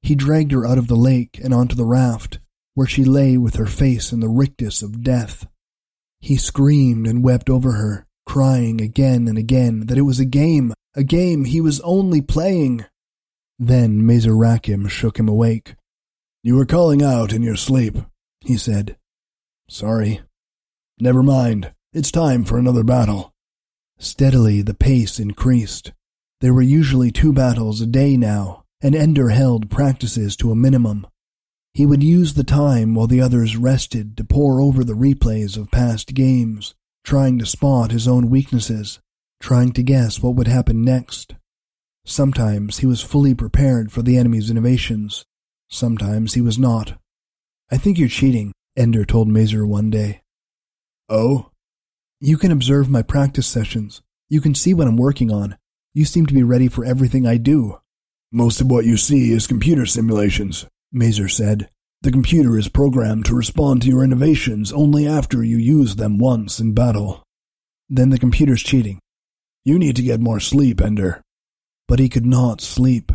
He dragged her out of the lake and onto the raft, where she lay with her face in the rictus of death. He screamed and wept over her, crying again and again that it was a game, a game he was only playing. Then Mazer Rackham shook him awake. You were calling out in your sleep, he said. Sorry. Never mind. It's time for another battle. Steadily the pace increased. There were usually two battles a day now, and Ender held practices to a minimum. He would use the time while the others rested to pore over the replays of past games, trying to spot his own weaknesses, trying to guess what would happen next. Sometimes he was fully prepared for the enemy's innovations. Sometimes he was not. I think you're cheating, Ender told Mazer one day. Oh? You can observe my practice sessions. You can see what I'm working on. You seem to be ready for everything I do. Most of what you see is computer simulations, Mazer said. The computer is programmed to respond to your innovations only after you use them once in battle. Then the computer's cheating. You need to get more sleep, Ender. But he could not sleep.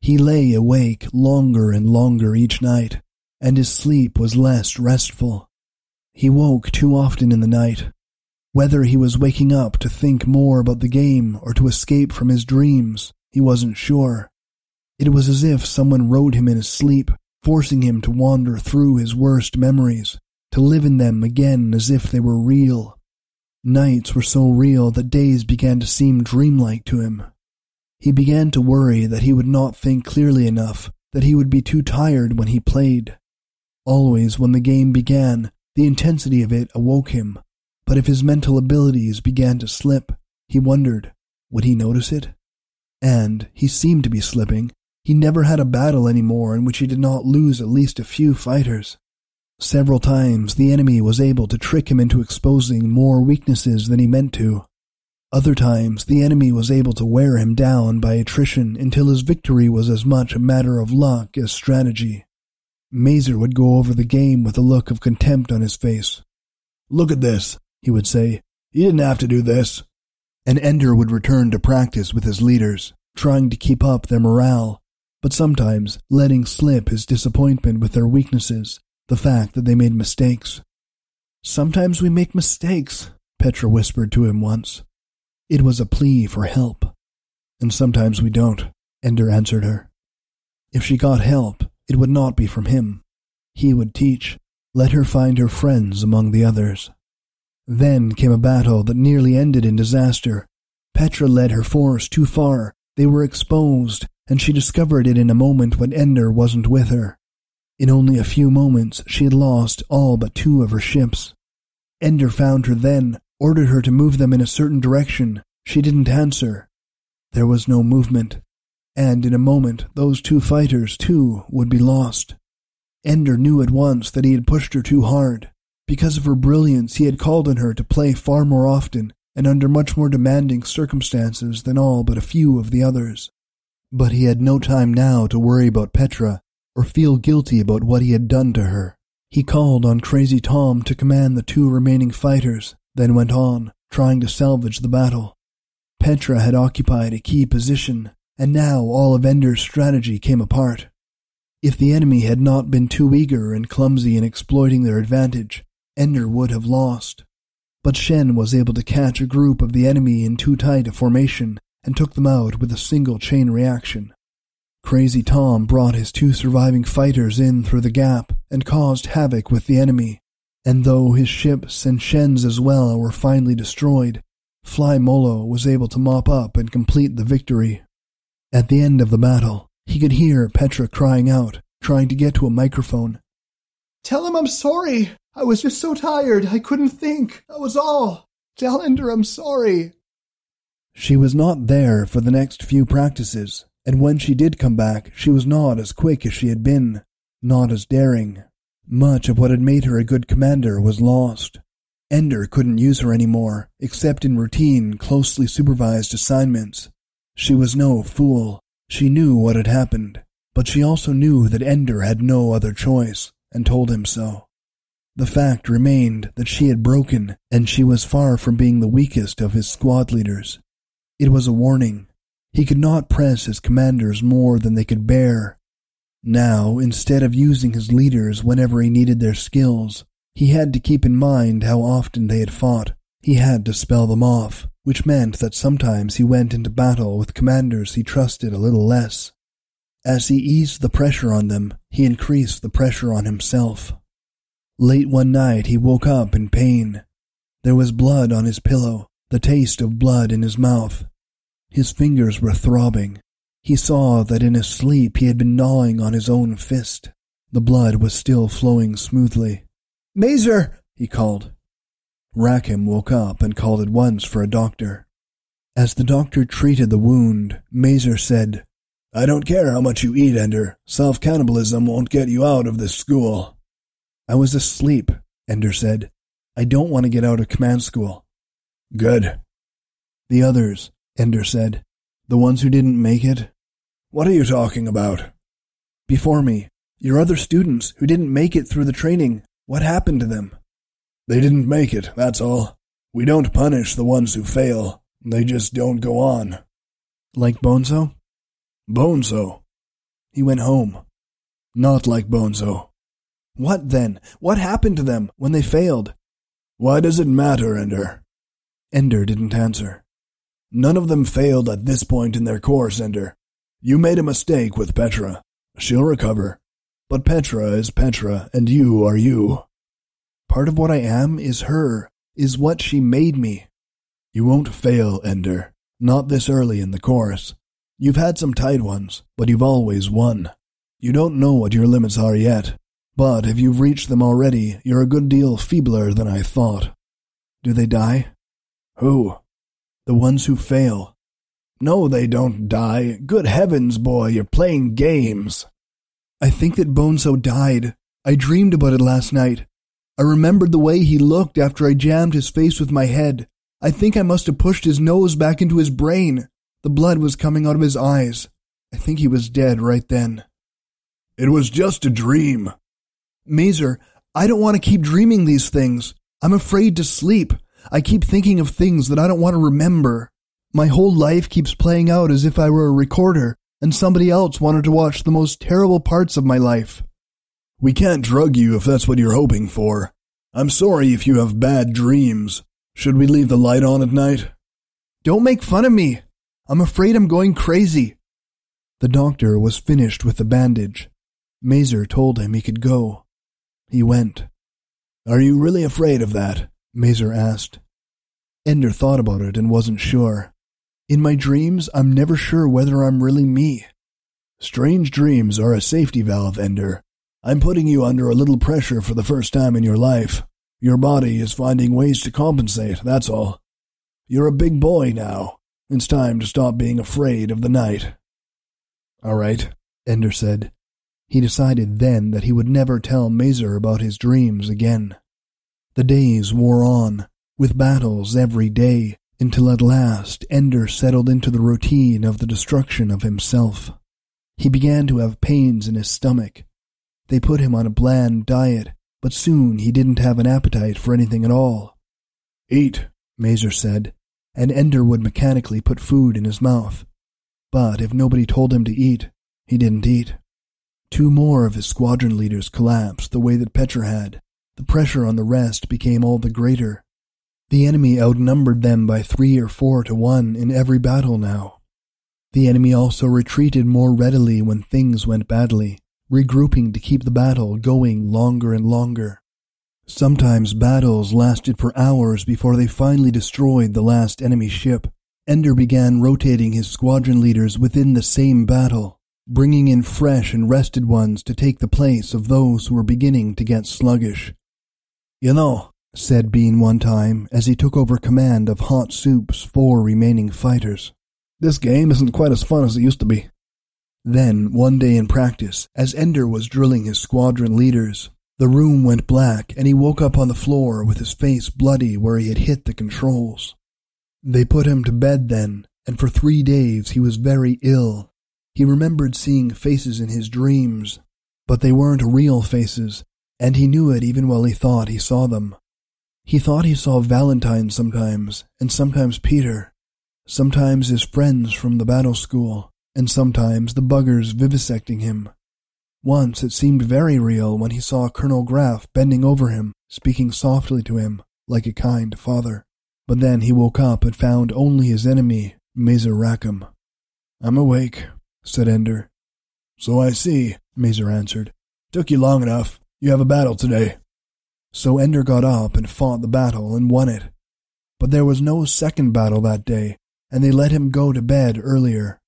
He lay awake longer and longer each night, and his sleep was less restful. He woke too often in the night, whether he was waking up to think more about the game or to escape from his dreams, he wasn't sure. It was as if someone rode him in his sleep, forcing him to wander through his worst memories, to live in them again as if they were real. Nights were so real that days began to seem dreamlike to him. He began to worry that he would not think clearly enough, that he would be too tired when he played. Always when the game began, the intensity of it awoke him, but if his mental abilities began to slip, he wondered, would he notice it? And he seemed to be slipping. He never had a battle anymore in which he did not lose at least a few fighters. Several times the enemy was able to trick him into exposing more weaknesses than he meant to. Other times the enemy was able to wear him down by attrition until his victory was as much a matter of luck as strategy. Mazer would go over the game with a look of contempt on his face. Look at this, he would say. You didn't have to do this. And Ender would return to practice with his leaders, trying to keep up their morale, but sometimes letting slip his disappointment with their weaknesses, the fact that they made mistakes. Sometimes we make mistakes, Petra whispered to him once. It was a plea for help. And sometimes we don't, Ender answered her. If she got help, it would not be from him. He would teach. Let her find her friends among the others. Then came a battle that nearly ended in disaster. Petra led her force too far. They were exposed, and she discovered it in a moment when Ender wasn't with her. In only a few moments, she had lost all but two of her ships. Ender found her then, ordered her to move them in a certain direction. She didn't answer. There was no movement, and in a moment those two fighters, too, would be lost. Ender knew at once that he had pushed her too hard. Because of her brilliance, he had called on her to play far more often and under much more demanding circumstances than all but a few of the others. But he had no time now to worry about Petra or feel guilty about what he had done to her. He called on Crazy Tom to command the two remaining fighters, then went on, trying to salvage the battle. Petra had occupied a key position, and now all of Ender's strategy came apart. If the enemy had not been too eager and clumsy in exploiting their advantage, Ender would have lost. But Shen was able to catch a group of the enemy in too tight a formation and took them out with a single chain reaction. Crazy Tom brought his two surviving fighters in through the gap and caused havoc with the enemy, and though his ships and Shen's as well were finally destroyed, Fly Molo was able to mop up and complete the victory. At the end of the battle, he could hear Petra crying out, trying to get to a microphone. Tell him I'm sorry. I was just so tired. I couldn't think. That was all. Tell Ender I'm sorry. She was not there for the next few practices, and when she did come back, she was not as quick as she had been, not as daring. Much of what had made her a good commander was lost. Ender couldn't use her anymore, except in routine, closely supervised assignments. She was no fool. She knew what had happened, but she also knew that Ender had no other choice, and told him so. The fact remained that she had broken, and she was far from being the weakest of his squad leaders. It was a warning. He could not press his commanders more than they could bear. Now, instead of using his leaders whenever he needed their skills, he had to keep in mind how often they had fought. He had to spell them off, which meant that sometimes he went into battle with commanders he trusted a little less. As he eased the pressure on them, he increased the pressure on himself. Late one night he woke up in pain. There was blood on his pillow, the taste of blood in his mouth. His fingers were throbbing. He saw that in his sleep he had been gnawing on his own fist. The blood was still flowing smoothly. Mazer! he called. Rackham woke up and called at once for a doctor. As the doctor treated the wound, Mazer said, I don't care how much you eat, Ender. Self cannibalism won't get you out of this school. I was asleep, Ender said. I don't want to get out of command school. Good. The others, Ender said. The ones who didn't make it. What are you talking about? Before me, your other students who didn't make it through the training. What happened to them? They didn't make it, that's all. We don't punish the ones who fail. They just don't go on. Like Bonzo? Bonzo. He went home. Not like Bonzo. What then? What happened to them when they failed? Why does it matter, Ender? Ender didn't answer. None of them failed at this point in their course, Ender. You made a mistake with Petra. She'll recover. But Petra is Petra, and you are you. Part of what I am is her, is what she made me. You won't fail, Ender. Not this early in the course. You've had some tight ones, but you've always won. You don't know what your limits are yet, but if you've reached them already, you're a good deal feebler than I thought. Do they die? Who? The ones who fail. No, they don't die. Good heavens, boy, you're playing games. I think that Bonzo died. I dreamed about it last night. I remembered the way he looked after I jammed his face with my head. I think I must have pushed his nose back into his brain. The blood was coming out of his eyes. I think he was dead right then. It was just a dream. Mazer, I don't want to keep dreaming these things. I'm afraid to sleep. I keep thinking of things that I don't want to remember. My whole life keeps playing out as if I were a recorder and somebody else wanted to watch the most terrible parts of my life. We can't drug you if that's what you're hoping for. I'm sorry if you have bad dreams. Should we leave the light on at night? Don't make fun of me. I'm afraid I'm going crazy. The doctor was finished with the bandage. Mazer told him he could go. He went. Are you really afraid of that? Mazer asked. Ender thought about it and wasn't sure. In my dreams, I'm never sure whether I'm really me. Strange dreams are a safety valve, Ender. I'm putting you under a little pressure for the first time in your life. Your body is finding ways to compensate, that's all. You're a big boy now. It's time to stop being afraid of the night. All right, Ender said. He decided then that he would never tell Mazer about his dreams again. The days wore on, with battles every day, until at last Ender settled into the routine of the destruction of himself. He began to have pains in his stomach, they put him on a bland diet, but soon he didn't have an appetite for anything at all. Eat, Mazer said, and Ender would mechanically put food in his mouth. But if nobody told him to eat, he didn't eat. Two more of his squadron leaders collapsed the way that Petra had. The pressure on the rest became all the greater. The enemy outnumbered them by three or four to one in every battle now. The enemy also retreated more readily when things went badly, regrouping to keep the battle going longer and longer. Sometimes battles lasted for hours before they finally destroyed the last enemy ship, Ender began rotating his squadron leaders within the same battle, bringing in fresh and rested ones to take the place of those who were beginning to get sluggish. You know, said Bean one time as he took over command of Hot Soup's four remaining fighters. This game isn't quite as fun as it used to be. Then, one day in practice, as Ender was drilling his squadron leaders, the room went black and he woke up on the floor with his face bloody where he had hit the controls. They put him to bed then, and for three days he was very ill. He remembered seeing faces in his dreams, but they weren't real faces, and he knew it even while he thought he saw them. He thought he saw Valentine sometimes, and sometimes Peter, sometimes his friends from the battle school, and sometimes the buggers vivisecting him. Once it seemed very real when he saw Colonel Graff bending over him, speaking softly to him, like a kind father. But then he woke up and found only his enemy, Mazer Rackham. I'm awake, said Ender. So I see, Mazer answered. Took you long enough. You have a battle today. So Ender got up and fought the battle and won it. But there was no second battle that day, and they let him go to bed earlier.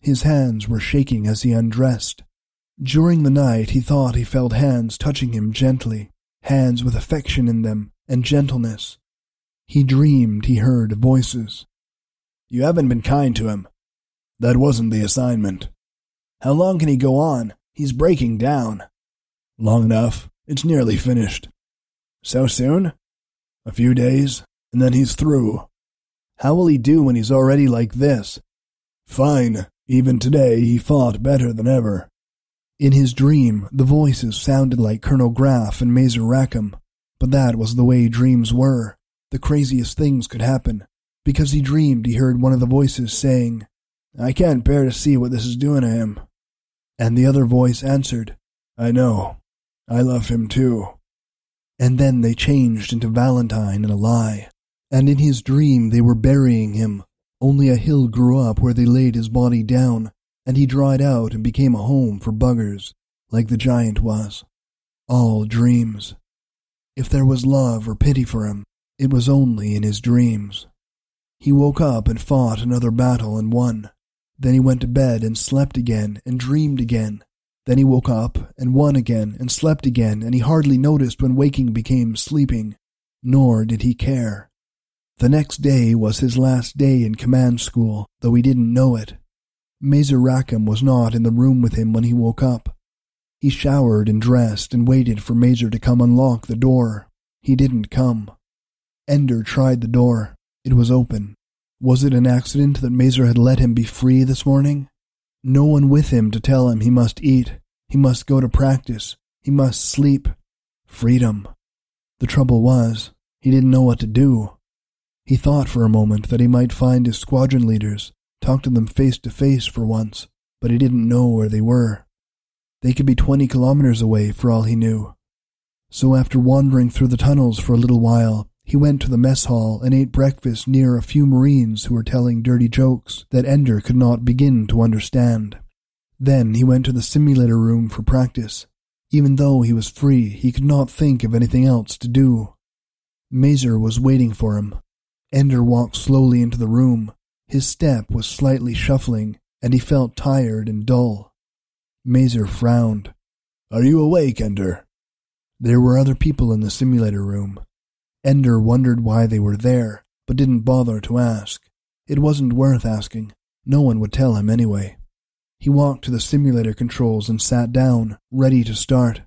His hands were shaking as he undressed. During the night he thought he felt hands touching him gently, hands with affection in them and gentleness. He dreamed he heard voices. You haven't been kind to him. That wasn't the assignment. How long can he go on? He's breaking down. Long enough. It's nearly finished. So soon? A few days, and then he's through. How will he do when he's already like this? Fine. Even today he fought better than ever. In his dream, the voices sounded like Colonel Graff and Mazer Rackham, but that was the way dreams were the craziest things could happen, because he dreamed he heard one of the voices saying, I can't bear to see what this is doing to him. And the other voice answered, I know. I love him too. And then they changed into Valentine and Alai, and in his dream they were burying him. Only a hill grew up where they laid his body down, and he dried out and became a home for buggers, like the giant was. All dreams. If there was love or pity for him, it was only in his dreams. He woke up and fought another battle and won. Then he went to bed and slept again and dreamed again. Then he woke up and won again and slept again, and he hardly noticed when waking became sleeping, nor did he care. The next day was his last day in command school, though he didn't know it. Mazer Rackham was not in the room with him when he woke up. He showered and dressed and waited for Mazer to come unlock the door. He didn't come. Ender tried the door. It was open. Was it an accident that Mazer had let him be free this morning? No one with him to tell him he must eat, he must go to practice, he must sleep. Freedom. The trouble was, he didn't know what to do. He thought for a moment that he might find his squadron leaders, talk to them face to face for once, but he didn't know where they were. They could be twenty kilometers away for all he knew. So after wandering through the tunnels for a little while, he went to the mess hall and ate breakfast near a few Marines who were telling dirty jokes that Ender could not begin to understand. Then he went to the simulator room for practice. Even though he was free, he could not think of anything else to do. Mazer was waiting for him. Ender walked slowly into the room. His step was slightly shuffling, and he felt tired and dull. Mazer frowned. Are you awake, Ender? There were other people in the simulator room. Ender wondered why they were there, but didn't bother to ask. It wasn't worth asking. No one would tell him anyway. He walked to the simulator controls and sat down, ready to start.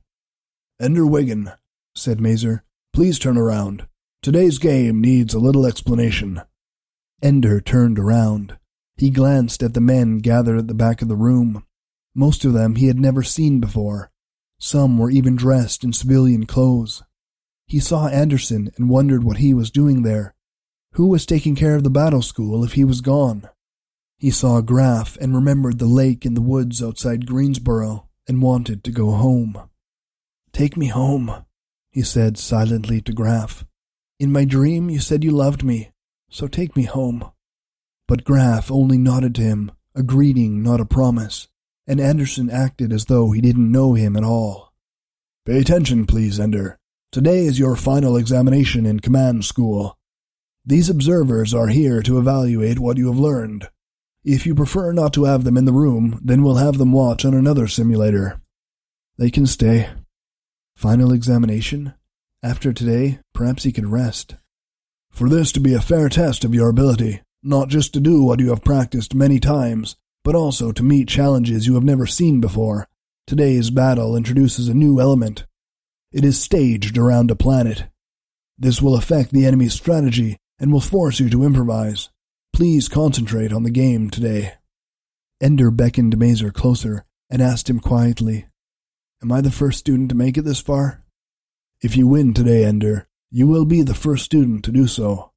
Ender Wiggin, said Mazer, please turn around. Today's game needs a little explanation. Ender turned around. He glanced at the men gathered at the back of the room. Most of them he had never seen before. Some were even dressed in civilian clothes. He saw Anderson and wondered what he was doing there. Who was taking care of the battle school if he was gone? He saw Graff and remembered the lake in the woods outside Greensboro and wanted to go home. Take me home, he said silently to Graff. In my dream you said you loved me, so take me home. But Graff only nodded to him, a greeting, not a promise, and Anderson acted as though he didn't know him at all. Pay attention, please, Ender. Today is your final examination in command school. These observers are here to evaluate what you have learned. If you prefer not to have them in the room, then we'll have them watch on another simulator. They can stay. Final examination? After today, perhaps he could rest. For this to be a fair test of your ability, not just to do what you have practiced many times, but also to meet challenges you have never seen before, today's battle introduces a new element. It is staged around a planet. This will affect the enemy's strategy and will force you to improvise. Please concentrate on the game today. Ender beckoned Mazer closer and asked him quietly, Am I the first student to make it this far? If you win today, Ender, you will be the first student to do so.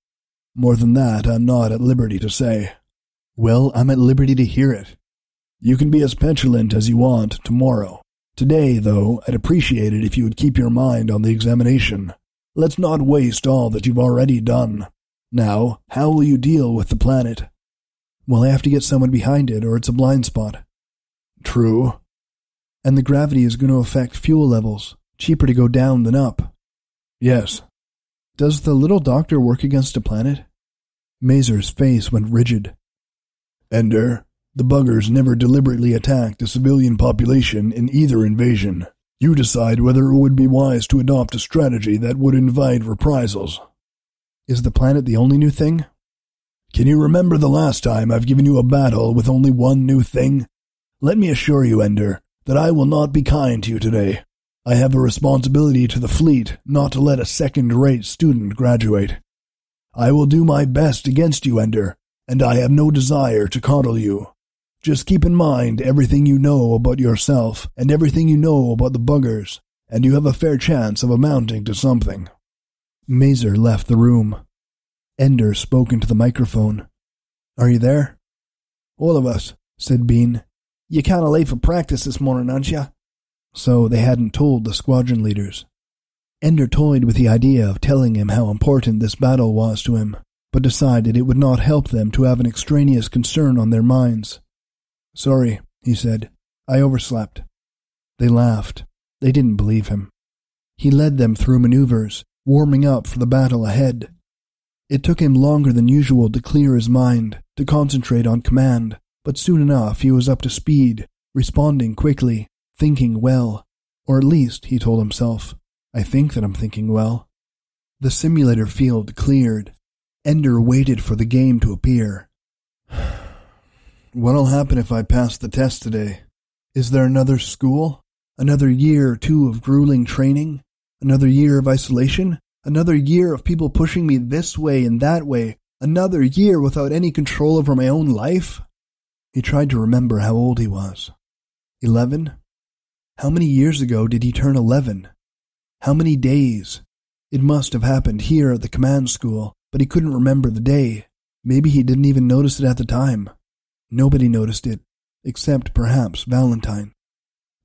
More than that, I'm not at liberty to say. Well, I'm at liberty to hear it. You can be as petulant as you want tomorrow. Today, though, I'd appreciate it if you would keep your mind on the examination. Let's not waste all that you've already done. Now, how will you deal with the planet? Well, I have to get someone behind it, or it's a blind spot. True. And the gravity is going to affect fuel levels. Cheaper to go down than up. Yes. Does the little doctor work against a planet? Mazer's face went rigid. Ender, the buggers never deliberately attacked a civilian population in either invasion. You decide whether it would be wise to adopt a strategy that would invite reprisals. Is the planet the only new thing? Can you remember the last time I've given you a battle with only one new thing? Let me assure you, Ender, that I will not be kind to you today. I have a responsibility to the fleet not to let a second-rate student graduate. I will do my best against you, Ender, and I have no desire to coddle you. Just keep in mind everything you know about yourself and everything you know about the buggers, and you have a fair chance of amounting to something. Mazer left the room. Ender spoke into the microphone. Are you there? All of us, said Bean. You kinda late for practice this morning, aren't you? So they hadn't told the squadron leaders. Ender toyed with the idea of telling him how important this battle was to him, but decided it would not help them to have an extraneous concern on their minds. Sorry, he said. I overslept. They laughed. They didn't believe him. He led them through maneuvers, warming up for the battle ahead. It took him longer than usual to clear his mind, to concentrate on command, but soon enough he was up to speed, responding quickly, thinking well. Or at least, he told himself, I think that I'm thinking well. The simulator field cleared. Ender waited for the game to appear. What'll happen if I pass the test today? Is there another school? Another year or two of grueling training? Another year of isolation? Another year of people pushing me this way and that way? Another year without any control over my own life? He tried to remember how old he was. Eleven? How many years ago did he turn eleven? How many days? It must have happened here at the command school, but he couldn't remember the day. Maybe he didn't even notice it at the time. Nobody noticed it, except perhaps Valentine.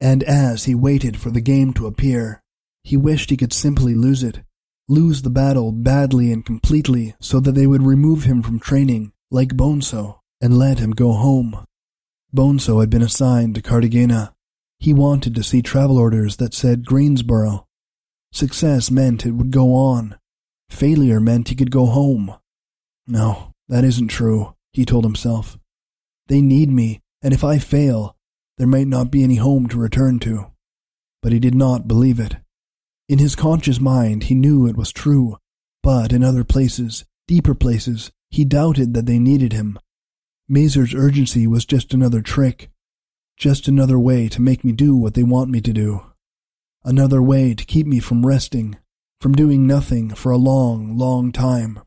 And as he waited for the game to appear, he wished he could simply lose it, lose the battle badly and completely so that they would remove him from training, like Bonzo, and let him go home. Bonzo had been assigned to Cartagena. He wanted to see travel orders that said Greensboro. Success meant it would go on. Failure meant he could go home. No, that isn't true, he told himself. They need me, and if I fail, there might not be any home to return to. But he did not believe it. In his conscious mind, he knew it was true, but in other places, deeper places, he doubted that they needed him. Mazer's urgency was just another trick, just another way to make me do what they want me to do, another way to keep me from resting, from doing nothing for a long, long time.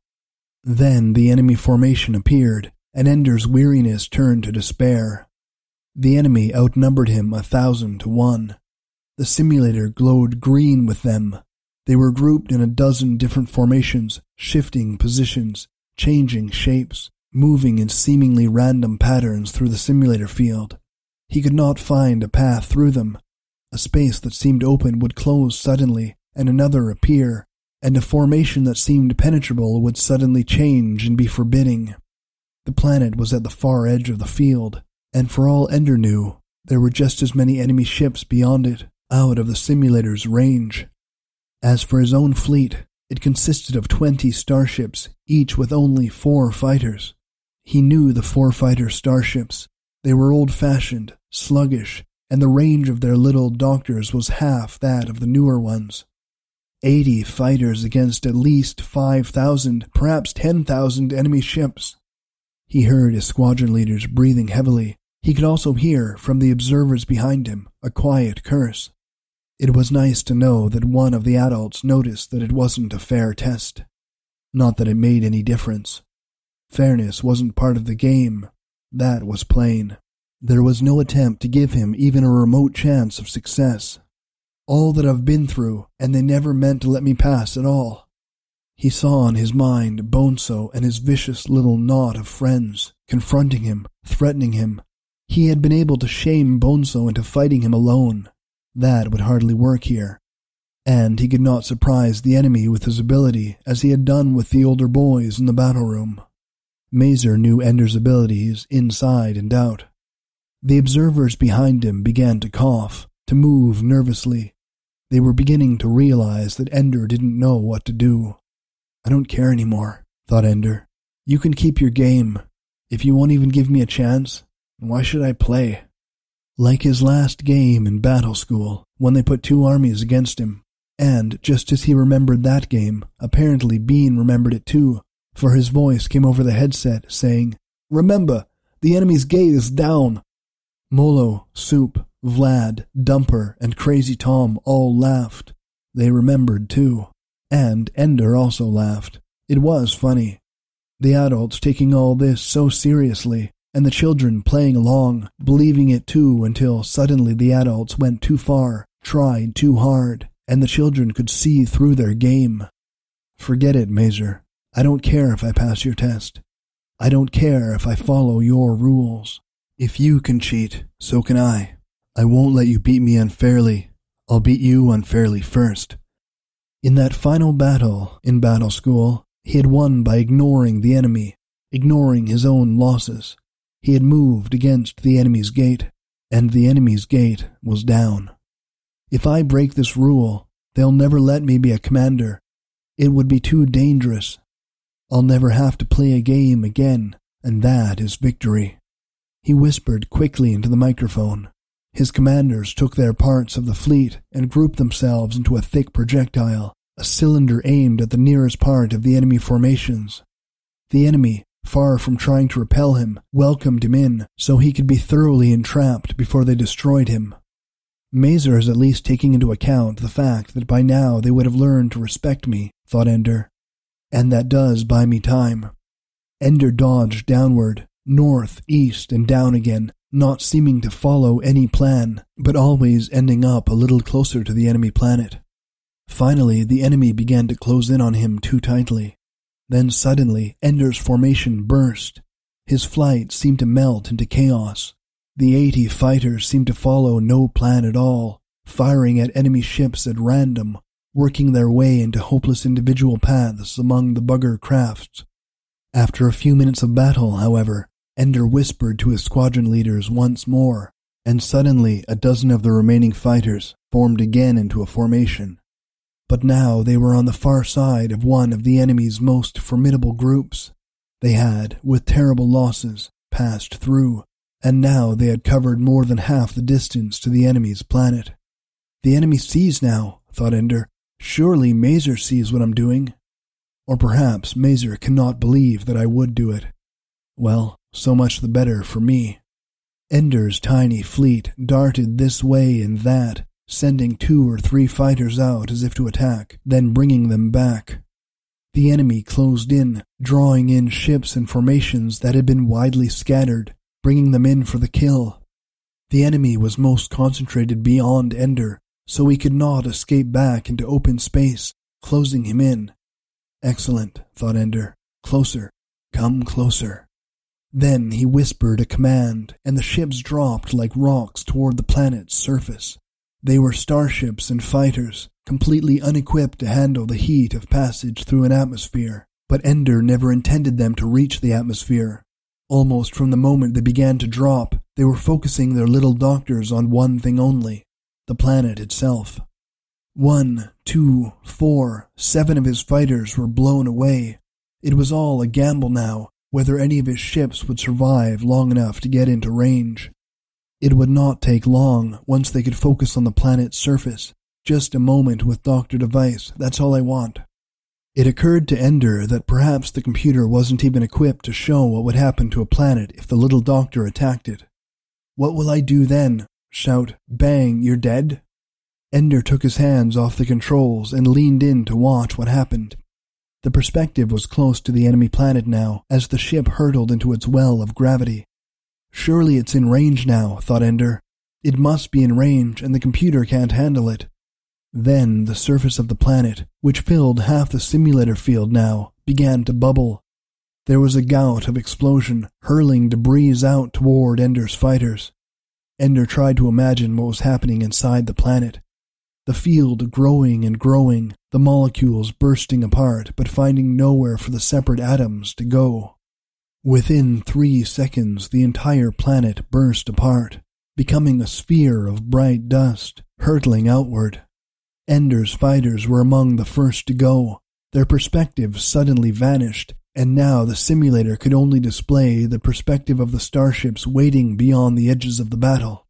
Then the enemy formation appeared, and Ender's weariness turned to despair. The enemy outnumbered him a thousand to one. The simulator glowed green with them. They were grouped in a dozen different formations, shifting positions, changing shapes, moving in seemingly random patterns through the simulator field. He could not find a path through them. A space that seemed open would close suddenly, and another appear, and a formation that seemed penetrable would suddenly change and be forbidding. The planet was at the far edge of the field, and for all Ender knew, there were just as many enemy ships beyond it, out of the simulator's range. As for his own fleet, It consisted of twenty starships, each with only four fighters. He knew the four fighter starships. They were old fashioned, sluggish, and the range of their little doctors was half that of the newer ones. Eighty fighters against at least 5,000, perhaps 10,000 enemy ships. He heard his squadron leaders breathing heavily. He could also hear, from the observers behind him, a quiet curse. It was nice to know that one of the adults noticed that it wasn't a fair test. Not that it made any difference. Fairness wasn't part of the game. That was plain. There was no attempt to give him even a remote chance of success. All that I've been through, and they never meant to let me pass at all. He saw in his mind Bonzo and his vicious little knot of friends, confronting him, threatening him. He had been able to shame Bonzo into fighting him alone. That would hardly work here. And he could not surprise the enemy with his ability as he had done with the older boys in the battle room. Mazer knew Ender's abilities inside and out. The observers behind him began to cough, to move nervously. They were beginning to realize that Ender didn't know what to do. I don't care anymore, thought Ender. You can keep your game. If you won't even give me a chance, why should I play? Like his last game in battle school, when they put two armies against him. And just as he remembered that game, apparently Bean remembered it too, for his voice came over the headset saying, Remember, the enemy's gate is down. Molo, Soup, Vlad, Dumper, and Crazy Tom all laughed. They remembered too. And Ender also laughed. It was funny. The adults taking all this so seriously, and the children playing along, believing it too until suddenly the adults went too far, tried too hard, and the children could see through their game. Forget it, Mazer. I don't care if I pass your test. I don't care if I follow your rules. If you can cheat, so can I. I won't let you beat me unfairly. I'll beat you unfairly first. In that final battle in battle school, he had won by ignoring the enemy, ignoring his own losses. He had moved against the enemy's gate, and the enemy's gate was down. If I break this rule, they'll never let me be a commander. It would be too dangerous. I'll never have to play a game again, and that is victory. He whispered quickly into the microphone. His commanders took their parts of the fleet and grouped themselves into a thick projectile, a cylinder aimed at the nearest part of the enemy formations. The enemy, far from trying to repel him, welcomed him in so he could be thoroughly entrapped before they destroyed him. Mazer is at least taking into account the fact that by now they would have learned to respect me, thought Ender. And that does buy me time. Ender dodged downward, north, east, and down again, not seeming to follow any plan, but always ending up a little closer to the enemy planet. Finally, the enemy began to close in on him too tightly. Then suddenly, Ender's formation burst. His flight seemed to melt into chaos. The eighty fighters seemed to follow no plan at all, firing at enemy ships at random, working their way into hopeless individual paths among the bugger crafts. After a few minutes of battle, however, Ender whispered to his squadron leaders once more, and suddenly a dozen of the remaining fighters formed again into a formation. But now they were on the far side of one of the enemy's most formidable groups. They had, with terrible losses, passed through, and now they had covered more than half the distance to the enemy's planet. The enemy sees now, thought Ender. Surely Mazer sees what I'm doing. Or perhaps Mazer cannot believe that I would do it. Well, so much the better for me. Ender's tiny fleet darted this way and that, sending two or three fighters out as if to attack, then bringing them back. The enemy closed in, drawing in ships and formations that had been widely scattered, bringing them in for the kill. The enemy was most concentrated beyond Ender, so he could not escape back into open space, closing him in. Excellent, thought Ender. Closer. Come closer. Then he whispered a command, and the ships dropped like rocks toward the planet's surface. They were starships and fighters, completely unequipped to handle the heat of passage through an atmosphere, but Ender never intended them to reach the atmosphere. Almost from the moment they began to drop, they were focusing their little doctors on one thing only the planet itself. One, two, four, seven of his fighters were blown away. It was all a gamble now whether any of his ships would survive long enough to get into range. It would not take long once they could focus on the planet's surface. Just a moment with Dr. Device, that's all I want. It occurred to Ender that perhaps the computer wasn't even equipped to show what would happen to a planet if the little doctor attacked it. What will I do then? Shout, Bang, you're dead? Ender took his hands off the controls and leaned in to watch what happened. The perspective was close to the enemy planet now as the ship hurtled into its well of gravity. Surely it's in range now, thought Ender. It must be in range and the computer can't handle it. Then the surface of the planet, which filled half the simulator field now, began to bubble. There was a gout of explosion, hurling debris out toward Ender's fighters. Ender tried to imagine what was happening inside the planet the field growing and growing, the molecules bursting apart but finding nowhere for the separate atoms to go. Within three seconds, the entire planet burst apart, becoming a sphere of bright dust, hurtling outward. Ender's fighters were among the first to go. Their perspective suddenly vanished, and now the simulator could only display the perspective of the starships waiting beyond the edges of the battle.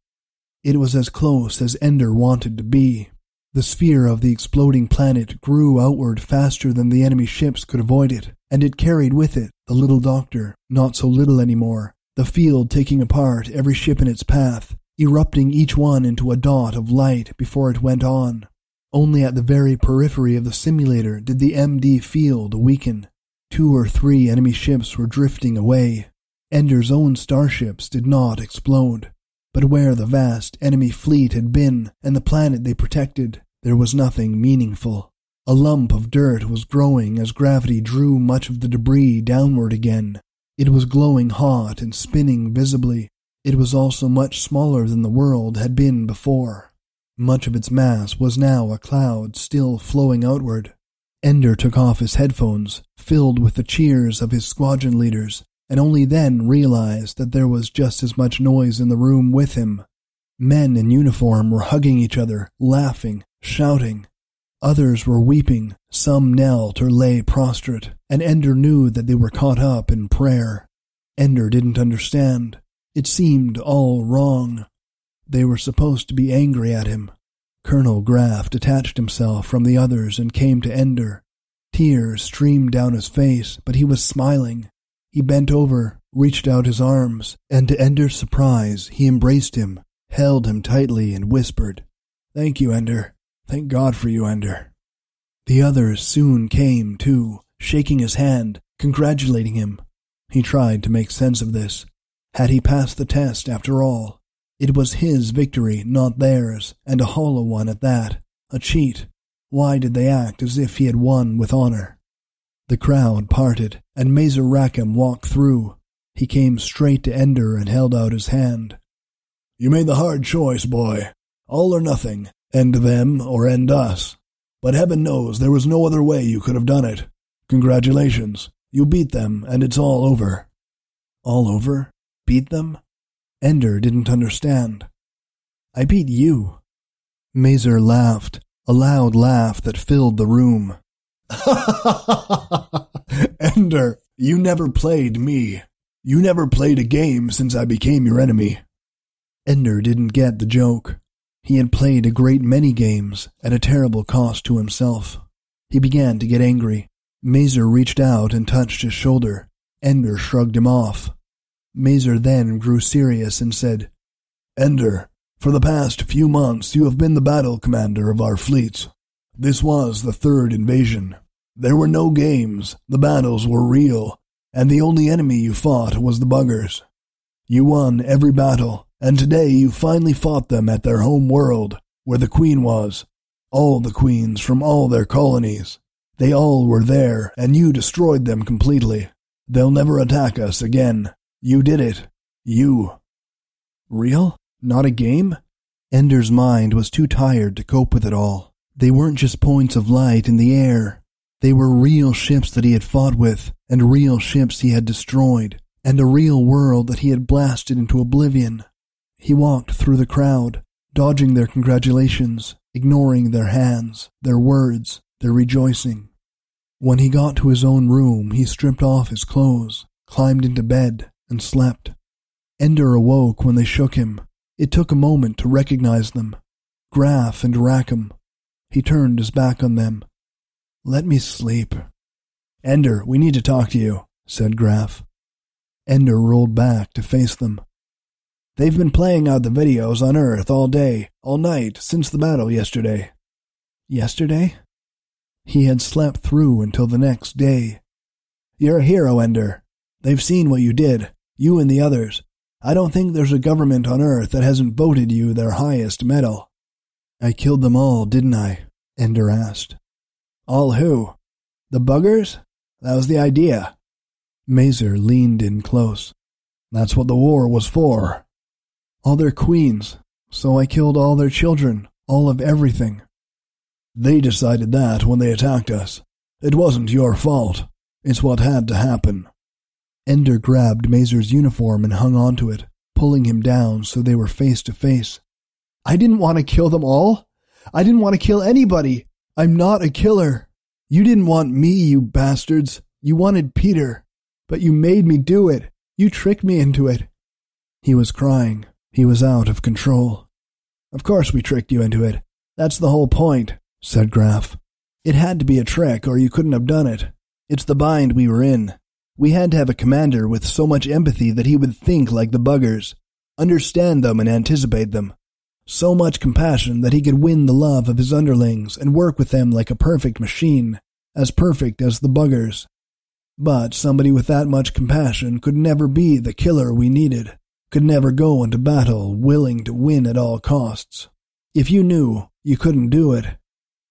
It was as close as Ender wanted to be, the sphere of the exploding planet grew outward faster than the enemy ships could avoid it, and it carried with it the little doctor, not so little anymore, the field taking apart every ship in its path, erupting each one into a dot of light before it went on. Only at the very periphery of the simulator did the MD field weaken. Two or three enemy ships were drifting away. Ender's own starships did not explode. But where the vast enemy fleet had been and the planet they protected, there was nothing meaningful. A lump of dirt was growing as gravity drew much of the debris downward again. It was glowing hot and spinning visibly. It was also much smaller than the world had been before. Much of its mass was now a cloud still flowing outward. Ender took off his headphones, filled with the cheers of his squadron leaders, and only then realized that there was just as much noise in the room with him. Men in uniform were hugging each other, laughing, shouting. Others were weeping, some knelt or lay prostrate, and Ender knew that they were caught up in prayer. Ender didn't understand. It seemed all wrong. They were supposed to be angry at him. Colonel Graff detached himself from the others and came to Ender. Tears streamed down his face, but he was smiling. He bent over, reached out his arms, and to Ender's surprise, he embraced him, held him tightly, and whispered, Thank you, Ender. Thank God for you, Ender. The others soon came, too, shaking his hand, congratulating him. He tried to make sense of this. Had he passed the test after all? It was his victory, not theirs, and a hollow one at that. A cheat. Why did they act as if he had won with honor? The crowd parted, and Mazer Rackham walked through. He came straight to Ender and held out his hand. You made the hard choice, boy. All or nothing. End them or end us. But heaven knows there was no other way you could have done it. Congratulations. You beat them, and it's all over. All over? Beat them? Ender didn't understand. I beat you. Mazer laughed, a loud laugh that filled the room. Ender, you never played me. You never played a game since I became your enemy. Ender didn't get the joke. He had played a great many games at a terrible cost to himself. He began to get angry. Mazer reached out and touched his shoulder. Ender shrugged him off. Mazer then grew serious and said, Ender, for the past few months you have been the battle commander of our fleets. This was the third invasion. There were no games, the battles were real, and the only enemy you fought was the buggers. You won every battle, and today you finally fought them at their home world, where the queen was. All the queens from all their colonies. They all were there, and you destroyed them completely. They'll never attack us again. You did it. You. Real? Not a game? Ender's mind was too tired to cope with it all. They weren't just points of light in the air. They were real ships that he had fought with, and real ships he had destroyed, and a real world that he had blasted into oblivion. He walked through the crowd, dodging their congratulations, ignoring their hands, their words, their rejoicing. When he got to his own room, he stripped off his clothes, climbed into bed, and slept. Ender awoke when they shook him. It took a moment to recognize them. Graff and Rackham. He turned his back on them. Let me sleep. Ender, we need to talk to you, said Graff. Ender rolled back to face them. They've been playing out the videos on Earth all day, all night, since the battle yesterday. Yesterday? He had slept through until the next day. You're a hero, Ender. They've seen what you did, you and the others. I don't think there's a government on Earth that hasn't voted you their highest medal. I killed them all, didn't I? Ender asked. All who? The buggers? That was the idea. Mazer leaned in close. That's what the war was for. All their queens, so I killed all their children, all of everything. They decided that when they attacked us. It wasn't your fault. It's what had to happen. Ender grabbed Mazer's uniform and hung onto it, pulling him down so they were face to face. I didn't want to kill them all. I didn't want to kill anybody. I'm not a killer. You didn't want me, you bastards. You wanted Peter. But you made me do it. You tricked me into it. He was crying. He was out of control. Of course we tricked you into it. That's the whole point, said Graff. It had to be a trick or you couldn't have done it. It's the bind we were in. We had to have a commander with so much empathy that he would think like the buggers, understand them and anticipate them. So much compassion that he could win the love of his underlings and work with them like a perfect machine, as perfect as the buggers. But somebody with that much compassion could never be the killer we needed, could never go into battle willing to win at all costs. If you knew, you couldn't do it.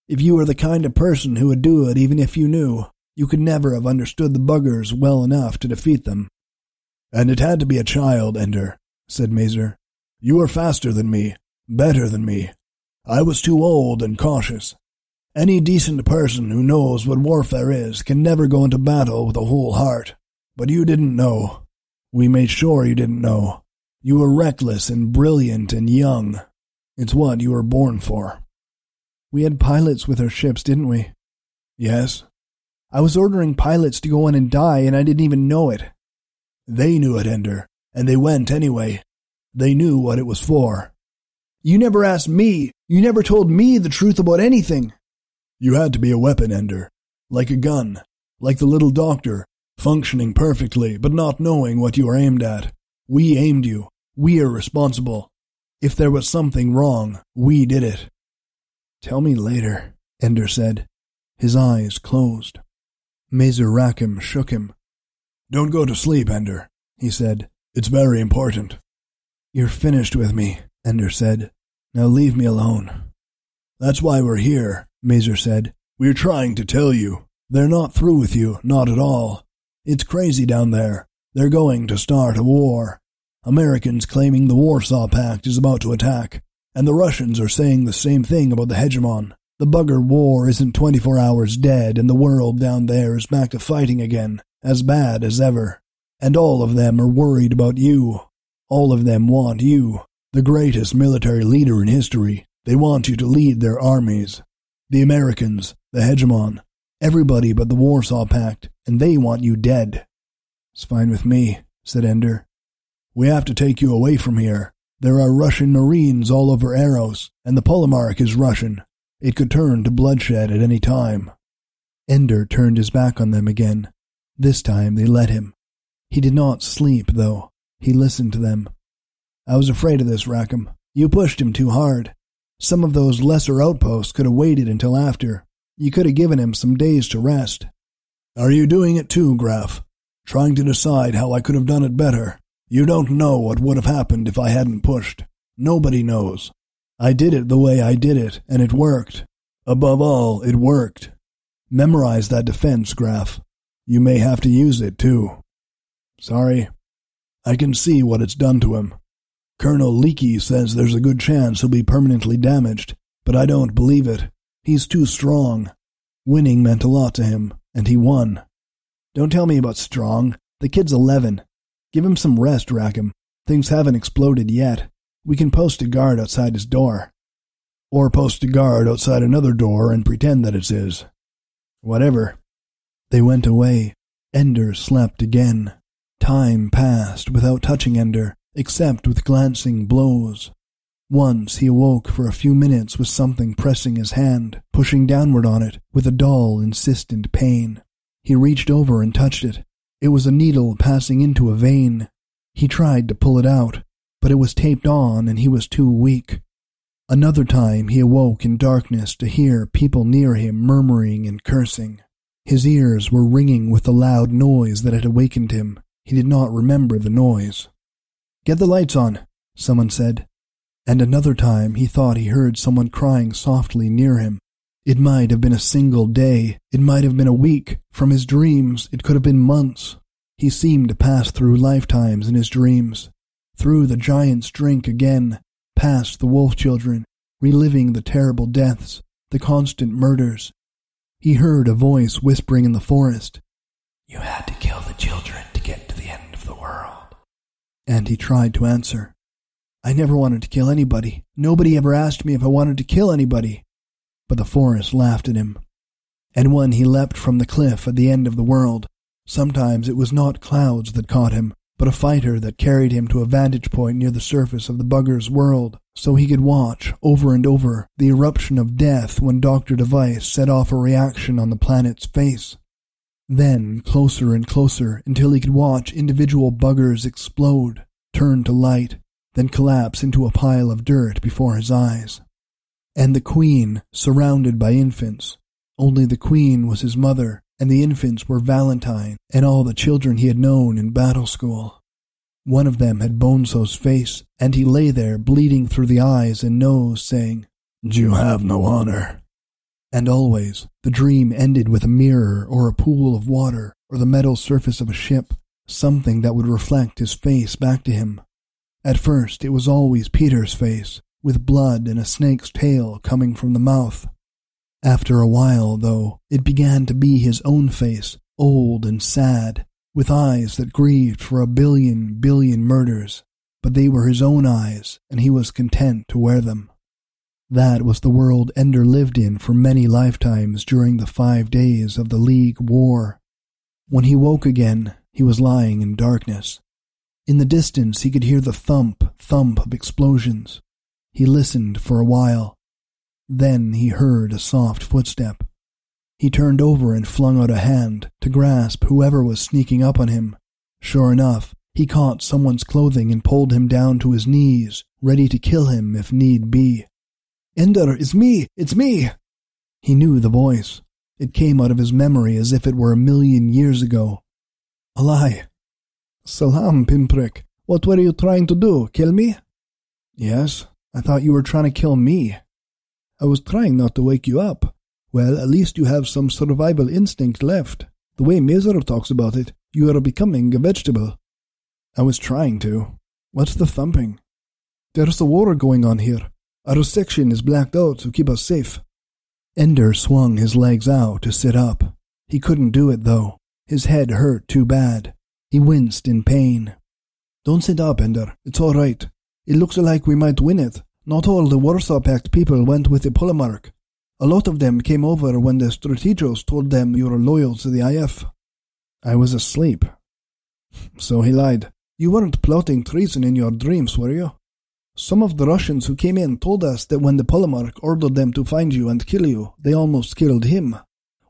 If you were the kind of person who would do it even if you knew, you could never have understood the buggers well enough to defeat them. And it had to be a child, Ender, said Mazer. You were faster than me, better than me. I was too old and cautious. Any decent person who knows what warfare is can never go into battle with a whole heart. But you didn't know. We made sure you didn't know. You were reckless and brilliant and young. It's what you were born for. We had pilots with our ships, didn't we? Yes. I was ordering pilots to go in and die, and I didn't even know it. They knew it, Ender, and they went anyway. They knew what it was for. You never asked me. You never told me the truth about anything. You had to be a weapon ender, like a gun, like the little doctor, functioning perfectly but not knowing what you were aimed at. We aimed you. We are responsible. If there was something wrong, we did it. Tell me later, Ender said. His eyes closed. Mazer Rackham shook him. Don't go to sleep, Ender, he said. It's very important. You're finished with me, Ender said. Now leave me alone. That's why we're here, Mazer said. We're trying to tell you. They're not through with you, not at all. It's crazy down there. They're going to start a war. Americans claiming the Warsaw Pact is about to attack, and the Russians are saying the same thing about the hegemon. The bugger war isn't 24 hours dead, and the world down there is back to fighting again, as bad as ever. And all of them are worried about you. All of them want you, the greatest military leader in history. They want you to lead their armies. The Americans, the hegemon, everybody but the Warsaw Pact, and they want you dead. It's fine with me, said Ender. We have to take you away from here. There are Russian Marines all over Eros, and the Polemarch is Russian. It could turn to bloodshed at any time. Ender turned his back on them again. This time they let him. He did not sleep, though. He listened to them. I was afraid of this, Rackham. You pushed him too hard. Some of those lesser outposts could have waited until after. You could have given him some days to rest. Are you doing it too, Graff? Trying to decide how I could have done it better? You don't know what would have happened if I hadn't pushed. Nobody knows. I did it the way I did it, and it worked. Above all, it worked. Memorize that defense, Graff. You may have to use it, too. Sorry. I can see what it's done to him. Colonel Leakey says there's a good chance he'll be permanently damaged, but I don't believe it. He's too strong. Winning meant a lot to him, and he won. Don't tell me about strong. The kid's 11. Give him some rest, Rackham. Things haven't exploded yet. We can post a guard outside his door. Or post a guard outside another door and pretend that it's his. Whatever. They went away. Ender slept again. Time passed without touching Ender, except with glancing blows. Once he awoke for a few minutes with something pressing his hand, pushing downward on it with a dull, insistent pain. He reached over and touched it. It was a needle passing into a vein. He tried to pull it out, but it was taped on and he was too weak. Another time he awoke in darkness to hear people near him murmuring and cursing. His ears were ringing with the loud noise that had awakened him. He did not remember the noise. Get the lights on, someone said. And another time he thought he heard someone crying softly near him. It might have been a single day, it might have been a week, from his dreams it could have been months. He seemed to pass through lifetimes in his dreams, through the giant's drink again, past the wolf children, reliving the terrible deaths, the constant murders. He heard a voice whispering in the forest, You had to kill the children to get to the end of the world. And he tried to answer, I never wanted to kill anybody. Nobody ever asked me if I wanted to kill anybody. But the forest laughed at him. And when he leapt from the cliff at the end of the world, sometimes it was not clouds that caught him, but a fighter that carried him to a vantage point near the surface of the bugger's world, so he could watch, over and over, the eruption of death when Dr. Device set off a reaction on the planet's face. Then closer and closer until he could watch individual buggers explode, turn to light, then collapse into a pile of dirt before his eyes. And the queen, surrounded by infants. Only the queen was his mother, and the infants were Valentine and all the children he had known in battle school. One of them had Bonzo's face, and he lay there bleeding through the eyes and nose, saying, You have no honor. And always, the dream ended with a mirror or a pool of water or the metal surface of a ship, something that would reflect his face back to him. At first, it was always Peter's face, with blood and a snake's tail coming from the mouth. After a while, though, it began to be his own face, old and sad, with eyes that grieved for a billion billion murders, but they were his own eyes, and he was content to wear them. That was the world Ender lived in for many lifetimes during the five days of the League War. When he woke again, he was lying in darkness. In the distance, he could hear the thump, thump of explosions. He listened for a while, then he heard a soft footstep. He turned over and flung out a hand to grasp whoever was sneaking up on him. Sure enough, he caught someone's clothing and pulled him down to his knees, ready to kill him if need be. Ender, it's me! It's me! He knew the voice. It came out of his memory as if it were a million years ago. A lie. Salaam, pinprick. What were you trying to do? Kill me? Yes, I thought you were trying to kill me. I was trying not to wake you up. Well, at least you have some survival instinct left. The way Mazer talks about it, you are becoming a vegetable. I was trying to. What's the thumping? There's a war going on here. Our section is blacked out to keep us safe. Ender swung his legs out to sit up. He couldn't do it, though. His head hurt too bad. He winced in pain. Don't sit up, Ender. It's all right. It looks like we might win it. Not all the Warsaw Pact people went with the Polemarch. A lot of them came over when the Strategos told them you were loyal to the IF. I was asleep. So he lied. You weren't plotting treason in your dreams, were you? Some of the Russians who came in told us that when the Polemarch ordered them to find you and kill you, they almost killed him.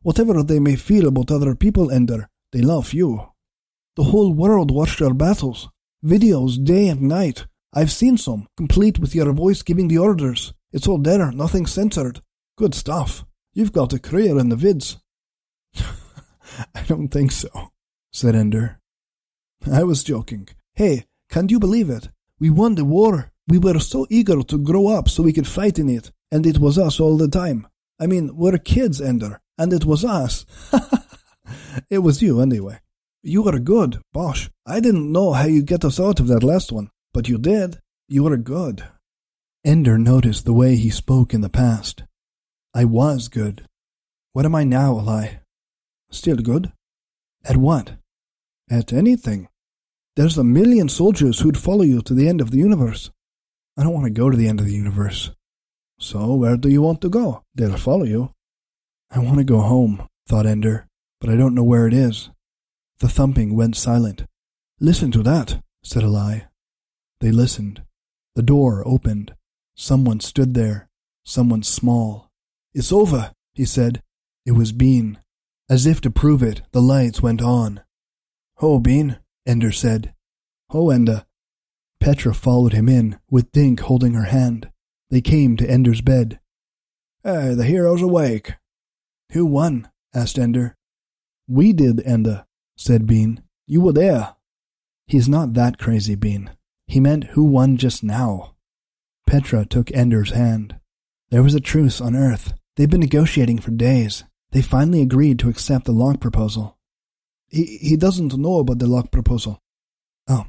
Whatever they may feel about other people, Ender, they love you. The whole world watched our battles. Videos day and night. I've seen some, complete with your voice giving the orders. It's all there, nothing censored. Good stuff. You've got a career in the vids. I don't think so, said Ender. I was joking. Hey, can't you believe it? We won the war. We were so eager to grow up so we could fight in it, and it was us all the time. I mean, we're kids, Ender, and it was us. it was you, anyway. You were good, Bosh. I didn't know how you get us out of that last one. But you did. You were good. Ender noticed the way he spoke in the past. I was good. What am I now, Alai? Still good? At what? At anything. There's a million soldiers who'd follow you to the end of the universe. I don't want to go to the end of the universe. So where do you want to go? They'll follow you. I want to go home, thought Ender, but I don't know where it is. The thumping went silent. Listen to that, said Alai. They listened. The door opened. Someone stood there. Someone small. It's over, he said. It was Bean. As if to prove it, the lights went on. Ho, Bean, Ender said. Ho, Ender. Petra followed him in, with Dink holding her hand. They came to Ender's bed. Hey, the hero's awake. Who won? asked Ender. We did, Ender, said Bean. You were there. He's not that crazy, Bean. He meant who won just now. Petra took Ender's hand. There was a truce on Earth. They'd been negotiating for days. They finally agreed to accept the Locke proposal. He, he doesn't know about the Locke proposal. Oh,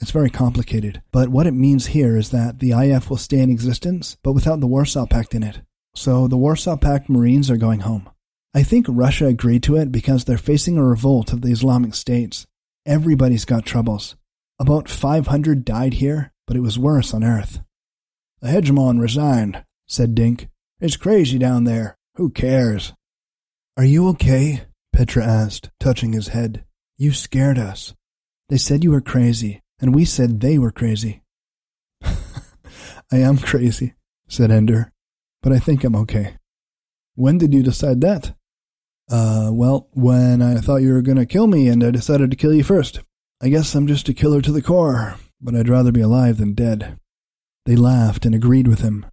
it's very complicated, but what it means here is that the IF will stay in existence, but without the Warsaw Pact in it. So the Warsaw Pact Marines are going home. I think Russia agreed to it because they're facing a revolt of the Islamic states. Everybody's got troubles. About 500 died here, but it was worse on Earth. The hegemon resigned, said Dink. It's crazy down there. Who cares? Are you okay? Petra asked, touching his head. You scared us. They said you were crazy, and we said they were crazy. I am crazy, said Ender, but I think I'm okay. When did you decide that? Uh, well, when I thought you were going to kill me and I decided to kill you first. I guess I'm just a killer to the core, but I'd rather be alive than dead. They laughed and agreed with him.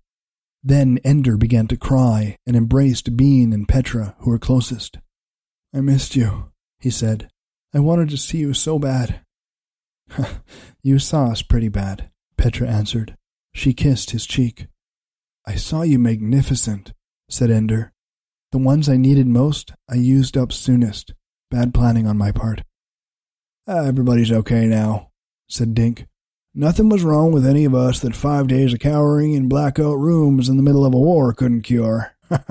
Then Ender began to cry and embraced Bean and Petra, who were closest. I missed you, he said. I wanted to see you so bad. you saw us pretty bad, Petra answered. She kissed his cheek. I saw you magnificent, said Ender. The ones I needed most, I used up soonest. Bad planning on my part. Ah, everybody's okay now, said Dink. Nothing was wrong with any of us that five days of cowering in blackout rooms in the middle of a war couldn't cure. I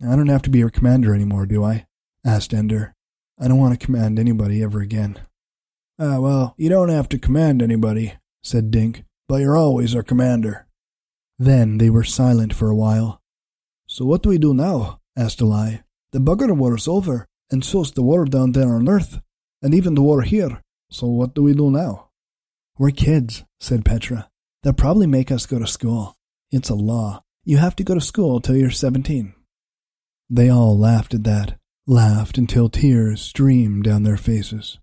don't have to be your commander anymore, do I? asked Ender. I don't want to command anybody ever again. Ah, well, you don't have to command anybody, said Dink, but you're always our commander. Then they were silent for a while. So what do we do now? asked Alai. The bugger war's over, and so's the war down there on Earth, and even the war here. So what do we do now? We're kids, said Petra. They'll probably make us go to school. It's a law. You have to go to school till you're seventeen. They all laughed at that, laughed until tears streamed down their faces.